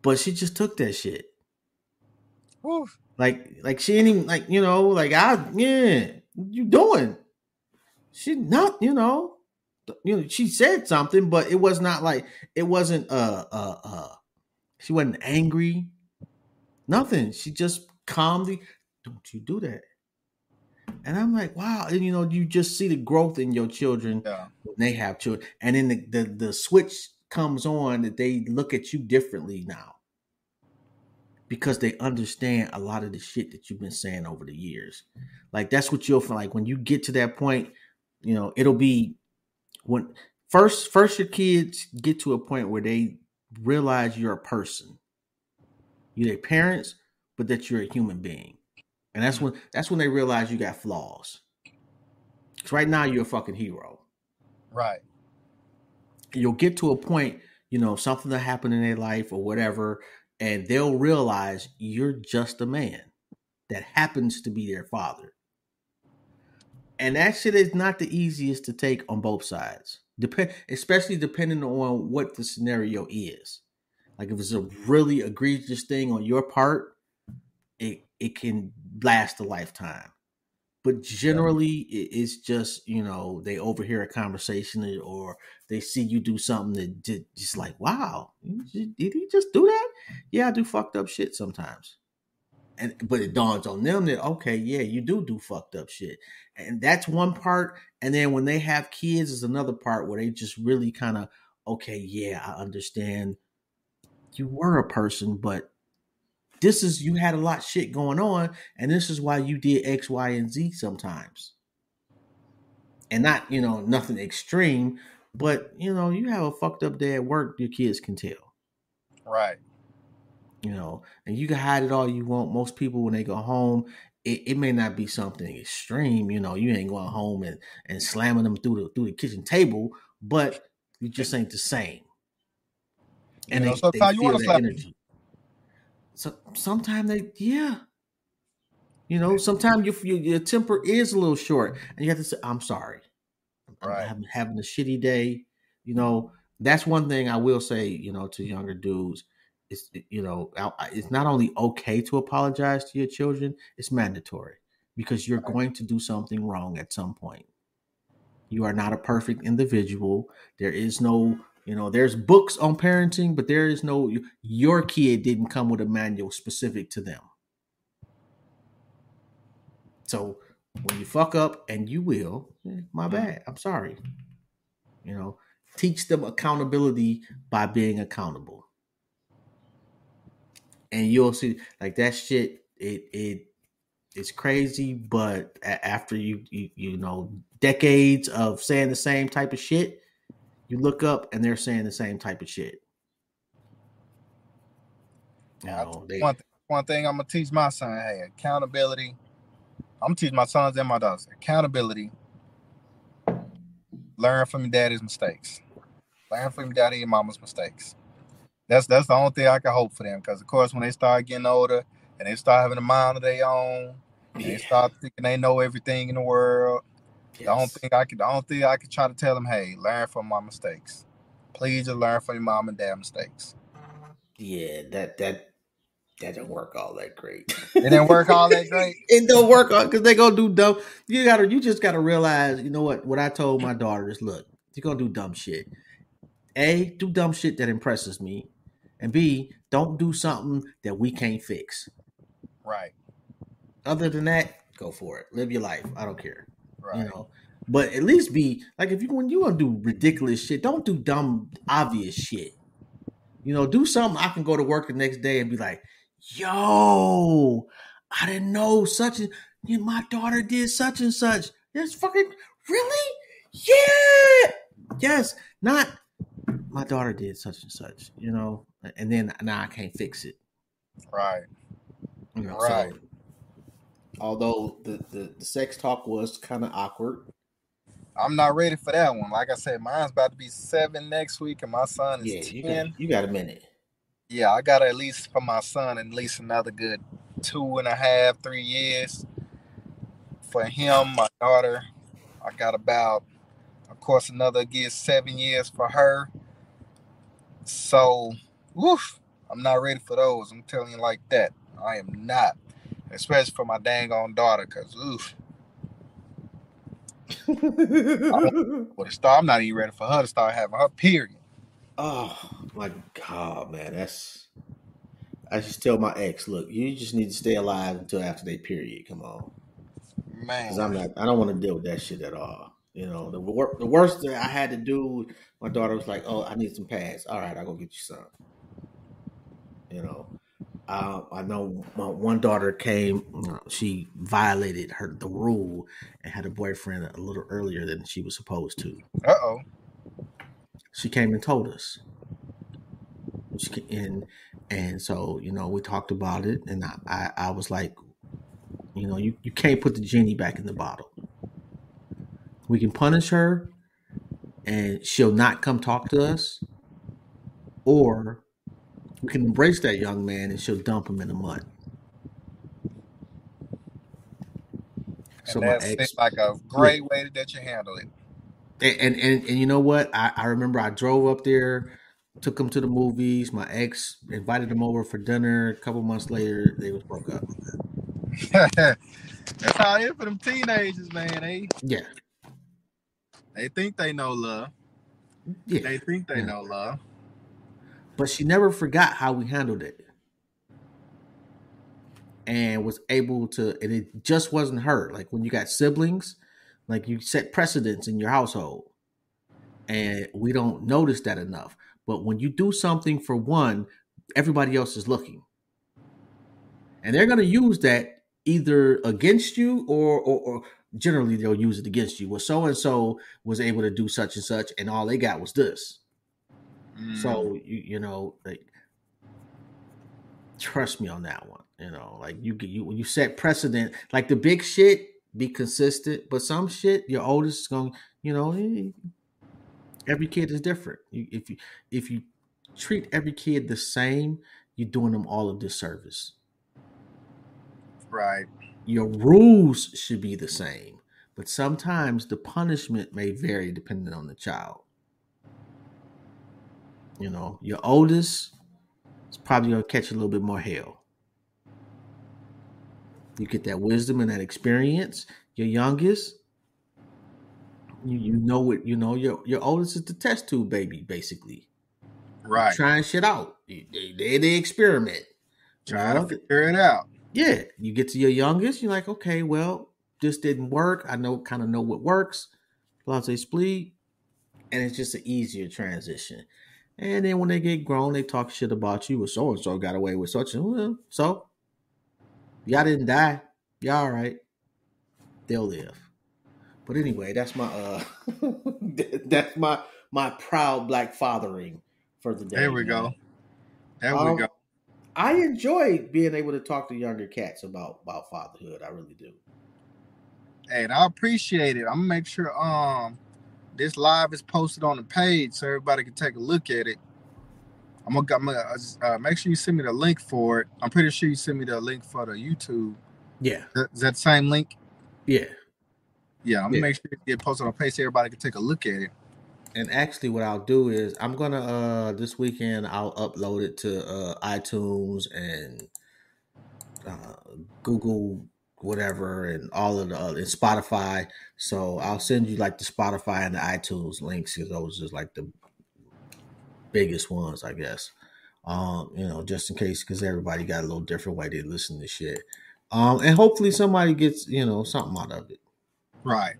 But she just took that shit. Woo. Like like she ain't even like, you know, like I yeah, what you doing? She not, you know, you know, she said something, but it was not like it wasn't uh uh uh she wasn't angry. Nothing. She just calmly, don't you do that. And I'm like, wow, and you know, you just see the growth in your children Yeah, when they have children. And then the, the the switch comes on that they look at you differently now. Because they understand a lot of the shit that you've been saying over the years. Like that's what you'll feel like when you get to that point, you know, it'll be when first first your kids get to a point where they realize you're a person. You're their parents, but that you're a human being. And that's when that's when they realize you got flaws. 'Cause right now you're a fucking hero. right. You'll get to a point, you know, something that happened in their life or whatever, and they'll realize you're just a man that happens to be their father. And that shit is not the easiest to take on both sides. Depend especially depending on what the scenario is. Like if it's a really egregious thing on your part, it it can last a lifetime. But generally, it- it's just you know they overhear a conversation or they see you do something that just like wow, did he just do that? Yeah, I do fucked up shit sometimes. And but it dawns on them that okay, yeah, you do do fucked up shit, and that's one part. And then when they have kids, is another part where they just really kind of okay, yeah, I understand. You were a person, but this is you had a lot of shit going on, and this is why you did X, Y, and Z sometimes. And not, you know, nothing extreme, but you know, you have a fucked up day at work, your kids can tell. Right. You know, and you can hide it all you want. Most people when they go home, it, it may not be something extreme, you know, you ain't going home and, and slamming them through the through the kitchen table, but you just ain't the same. And You know, they, they you feel that energy. So sometimes they, yeah, you know, sometimes your, your your temper is a little short, and you have to say, "I'm sorry, I'm Right. having, having a shitty day." You know, that's one thing I will say. You know, to younger dudes, it's you know, it's not only okay to apologize to your children; it's mandatory because you're going to do something wrong at some point. You are not a perfect individual. There is no, you know, there's books on parenting, but there is no, your kid didn't come with a manual specific to them. So when you fuck up, and you will, eh, my bad, I'm sorry. You know, teach them accountability by being accountable. And you'll see, like that shit, it, it, it's crazy, but after you, you you know decades of saying the same type of shit, you look up and they're saying the same type of shit. They, One, th- one thing I'm gonna teach my son, hey, accountability. I'm gonna teach my sons and my daughters accountability. Learn from your daddy's mistakes. Learn from your daddy and mama's mistakes. That's that's the only thing I can hope for them. Because of course, when they start getting older and they start having a mind of their own, and they start thinking they know everything in the world. The only yes. thing I could, the only thing I could try to tell them, hey, learn from my mistakes. Please just learn from your mom and dad mistakes. yeah, that that that don't work all that great. It didn't work all that great. it don't work because they gonna do dumb. You gotta, you just gotta realize, you know what? What I told my daughter is, look, you're gonna do dumb shit. A, do dumb shit that impresses me, and B, don't do something that we can't fix. Right. Other than that, go for it. Live your life. I don't care. Right. You know, but at least be like if you when you want to do ridiculous shit, don't do dumb obvious shit. You know, do something I can go to work the next day and be like, "Yo, I didn't know such and my daughter did such and such." That's fucking really, yeah, yes. Not my daughter did such and such. You know, and then now I can't fix it. Right. You know, Right. So, although the, the the sex talk was kind of awkward. I'm not ready for that one. Like I said, mine's about to be seven next week, and my son is Yeah, you ten. got, you got a minute. Yeah, I got at least for my son at least another good two and a half, three years. For him, my daughter, I got about, of course, another good seven years for her. So, woof, I'm not ready for those. I'm telling you like that. I am not, especially for my dang on daughter, cause oof, with a star, I'm not even ready for her to start having her period. oh my god, man, that's. I just tell my ex, look, you just need to stay alive until after they period. Come on, man. because I'm not. I don't want to deal with that shit at all. You know, the wor- the worst that I had to do, my daughter was like, "Oh, I need some pads." All right, I'll go get you some. You know, uh, I know my one daughter came. She violated her the rule and had a boyfriend a little earlier than she was supposed to. uh oh, She came and told us. She, and and so you know we talked about it, and I I, I was like, you know, you, you can't put the genie back in the bottle. We can punish her, and she'll not come talk to us, or we can embrace that young man and she'll dump him in the mud. So and my that ex, seems like a great way that you handle it. and and and you know what? I, I remember I drove up there, took him to the movies. My ex invited him over for dinner. A couple months later, they was broke up. That's how it is for them teenagers, man. They Yeah, they think they know love. yeah. They think they Yeah. know love. But she never forgot how we handled it, and was able to. And it just wasn't her. Like when you got siblings, like you set precedents in your household, and we don't notice that enough. But when you do something for one, everybody else is looking. and they're going to use that either against you or, or or generally they'll use it against you. Well, so and so was able to do such and such, and all they got was this. Mm. So you you know like trust me on that one. You know, like you you when you set precedent, like the big shit, be consistent. But some shit, your oldest is going, you know, every kid is different. You, if you if you treat every kid the same, you're doing them all a disservice. right. your rules should be the same, but sometimes the punishment may vary depending on the child. You know, your oldest is probably going to catch a little bit more hell. You get that wisdom and that experience. Your youngest, you, you know what you know. Your your oldest is the test tube baby, basically Right. trying shit out. They they, they experiment. Trying to figure it out. yeah, you get to your youngest, you're like, okay, well, this didn't work. I know, kind of know what works. Blase split, and it's just an easier transition. And then when they get grown, they talk shit about you. Well, so and so got away with such and well, so y'all didn't die. Y'all all right. They'll live. But anyway, that's my uh, that's my my proud black fathering for the day. There we go. There Um, we go. I enjoy being able to talk to younger cats about about fatherhood. I really do. Hey, and I appreciate it. I'm gonna make sure um this live is posted on the page so everybody can take a look at it. I'm gonna, I'm gonna uh, make sure you send me the link for it. I'm pretty sure you send me the link for the YouTube. Yeah, Is that- is that the same link? yeah. Yeah, I'm gonna Yeah. make sure it get posted on the page so everybody can take a look at it. And actually, what I'll do is I'm gonna uh this weekend I'll upload it to uh iTunes and uh, Google whatever and all of the uh, and Spotify. So I'll send you like the Spotify and the iTunes links because those are like the biggest ones, I guess. Um, you know, just in case because everybody got a little different way they listen to shit. Um, and hopefully somebody gets you know something out of it. Right.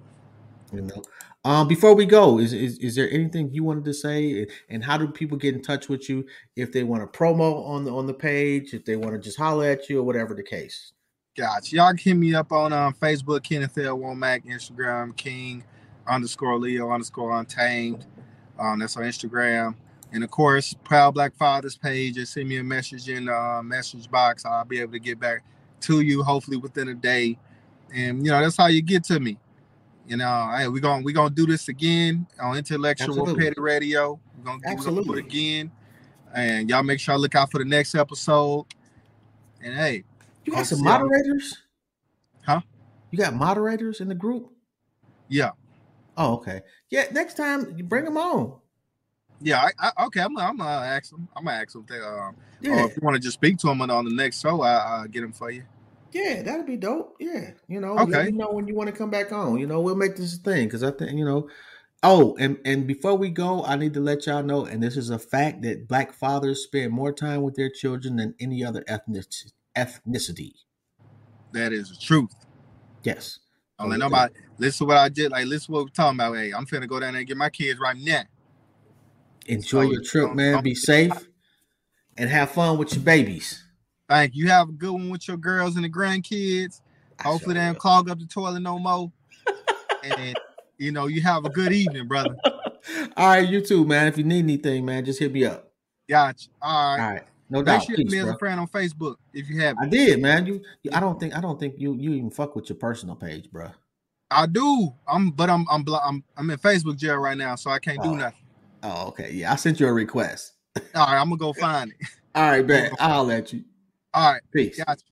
You know. Um, before we go, is, is is there anything you wanted to say, and how do people get in touch with you if they want to promo on the on the page, if they want to just holler at you or whatever the case? Gotcha. Y'all can hit me up on um, Facebook, Kenneth L. Womack, Instagram, King underscore Leo underscore Untamed. Um, that's on Instagram. And of course, Proud Black Fathers page. Just send me a message in the uh, message box. I'll be able to get back to you hopefully within a day. And you know, that's how you get to me. You know, hey, we're gonna we're gonna do this again on intellectual Absolutely. petty radio. We're gonna, do it again. And y'all make sure I look out for the next episode. And hey, You got I'll some moderators? Huh? You got moderators in the group? yeah, Oh, okay. Yeah, next time you bring them on. yeah, I, I okay. I'm I'm gonna ask them. I'm gonna ask them if they um Yeah, or if you want to just speak to them on, on the next show, I I'll get them for you. yeah, that'd be dope. Yeah, you know, Okay. let me know when you want to come back on. You know, we'll make this a thing because I think you know. Oh, and and before we go, I need to let y'all know, and this is a fact that Black fathers spend more time with their children than any other ethnic ethnicity. That is the truth. Yes. Don't let nobody listen to what I did. Like listen to what we're talking about. Hey, I'm finna go down there and get my kids right now. Enjoy So, your trip, man. Be safe and have fun with your babies. Thank you. Have a good one with your girls and the grandkids. I Hopefully sure they don't will. clog up the toilet no more. and you know, you have a good evening, brother. All right, you too, man. If you need anything, man, just hit me up. Gotcha. All All right. No Make doubt. sure you Peace, me as a friend on Facebook if you have. I did, man. You, I don't think, I don't think you, you even fuck with your personal page, bro. I do. I'm, but I'm, I'm, blo- I'm, I'm in Facebook jail right now, so I can't Oh. do nothing. Oh, okay. Yeah, I sent you a request. All right, I'm gonna go find it. All right, bet. I'll let you. All right, Peace. gotcha.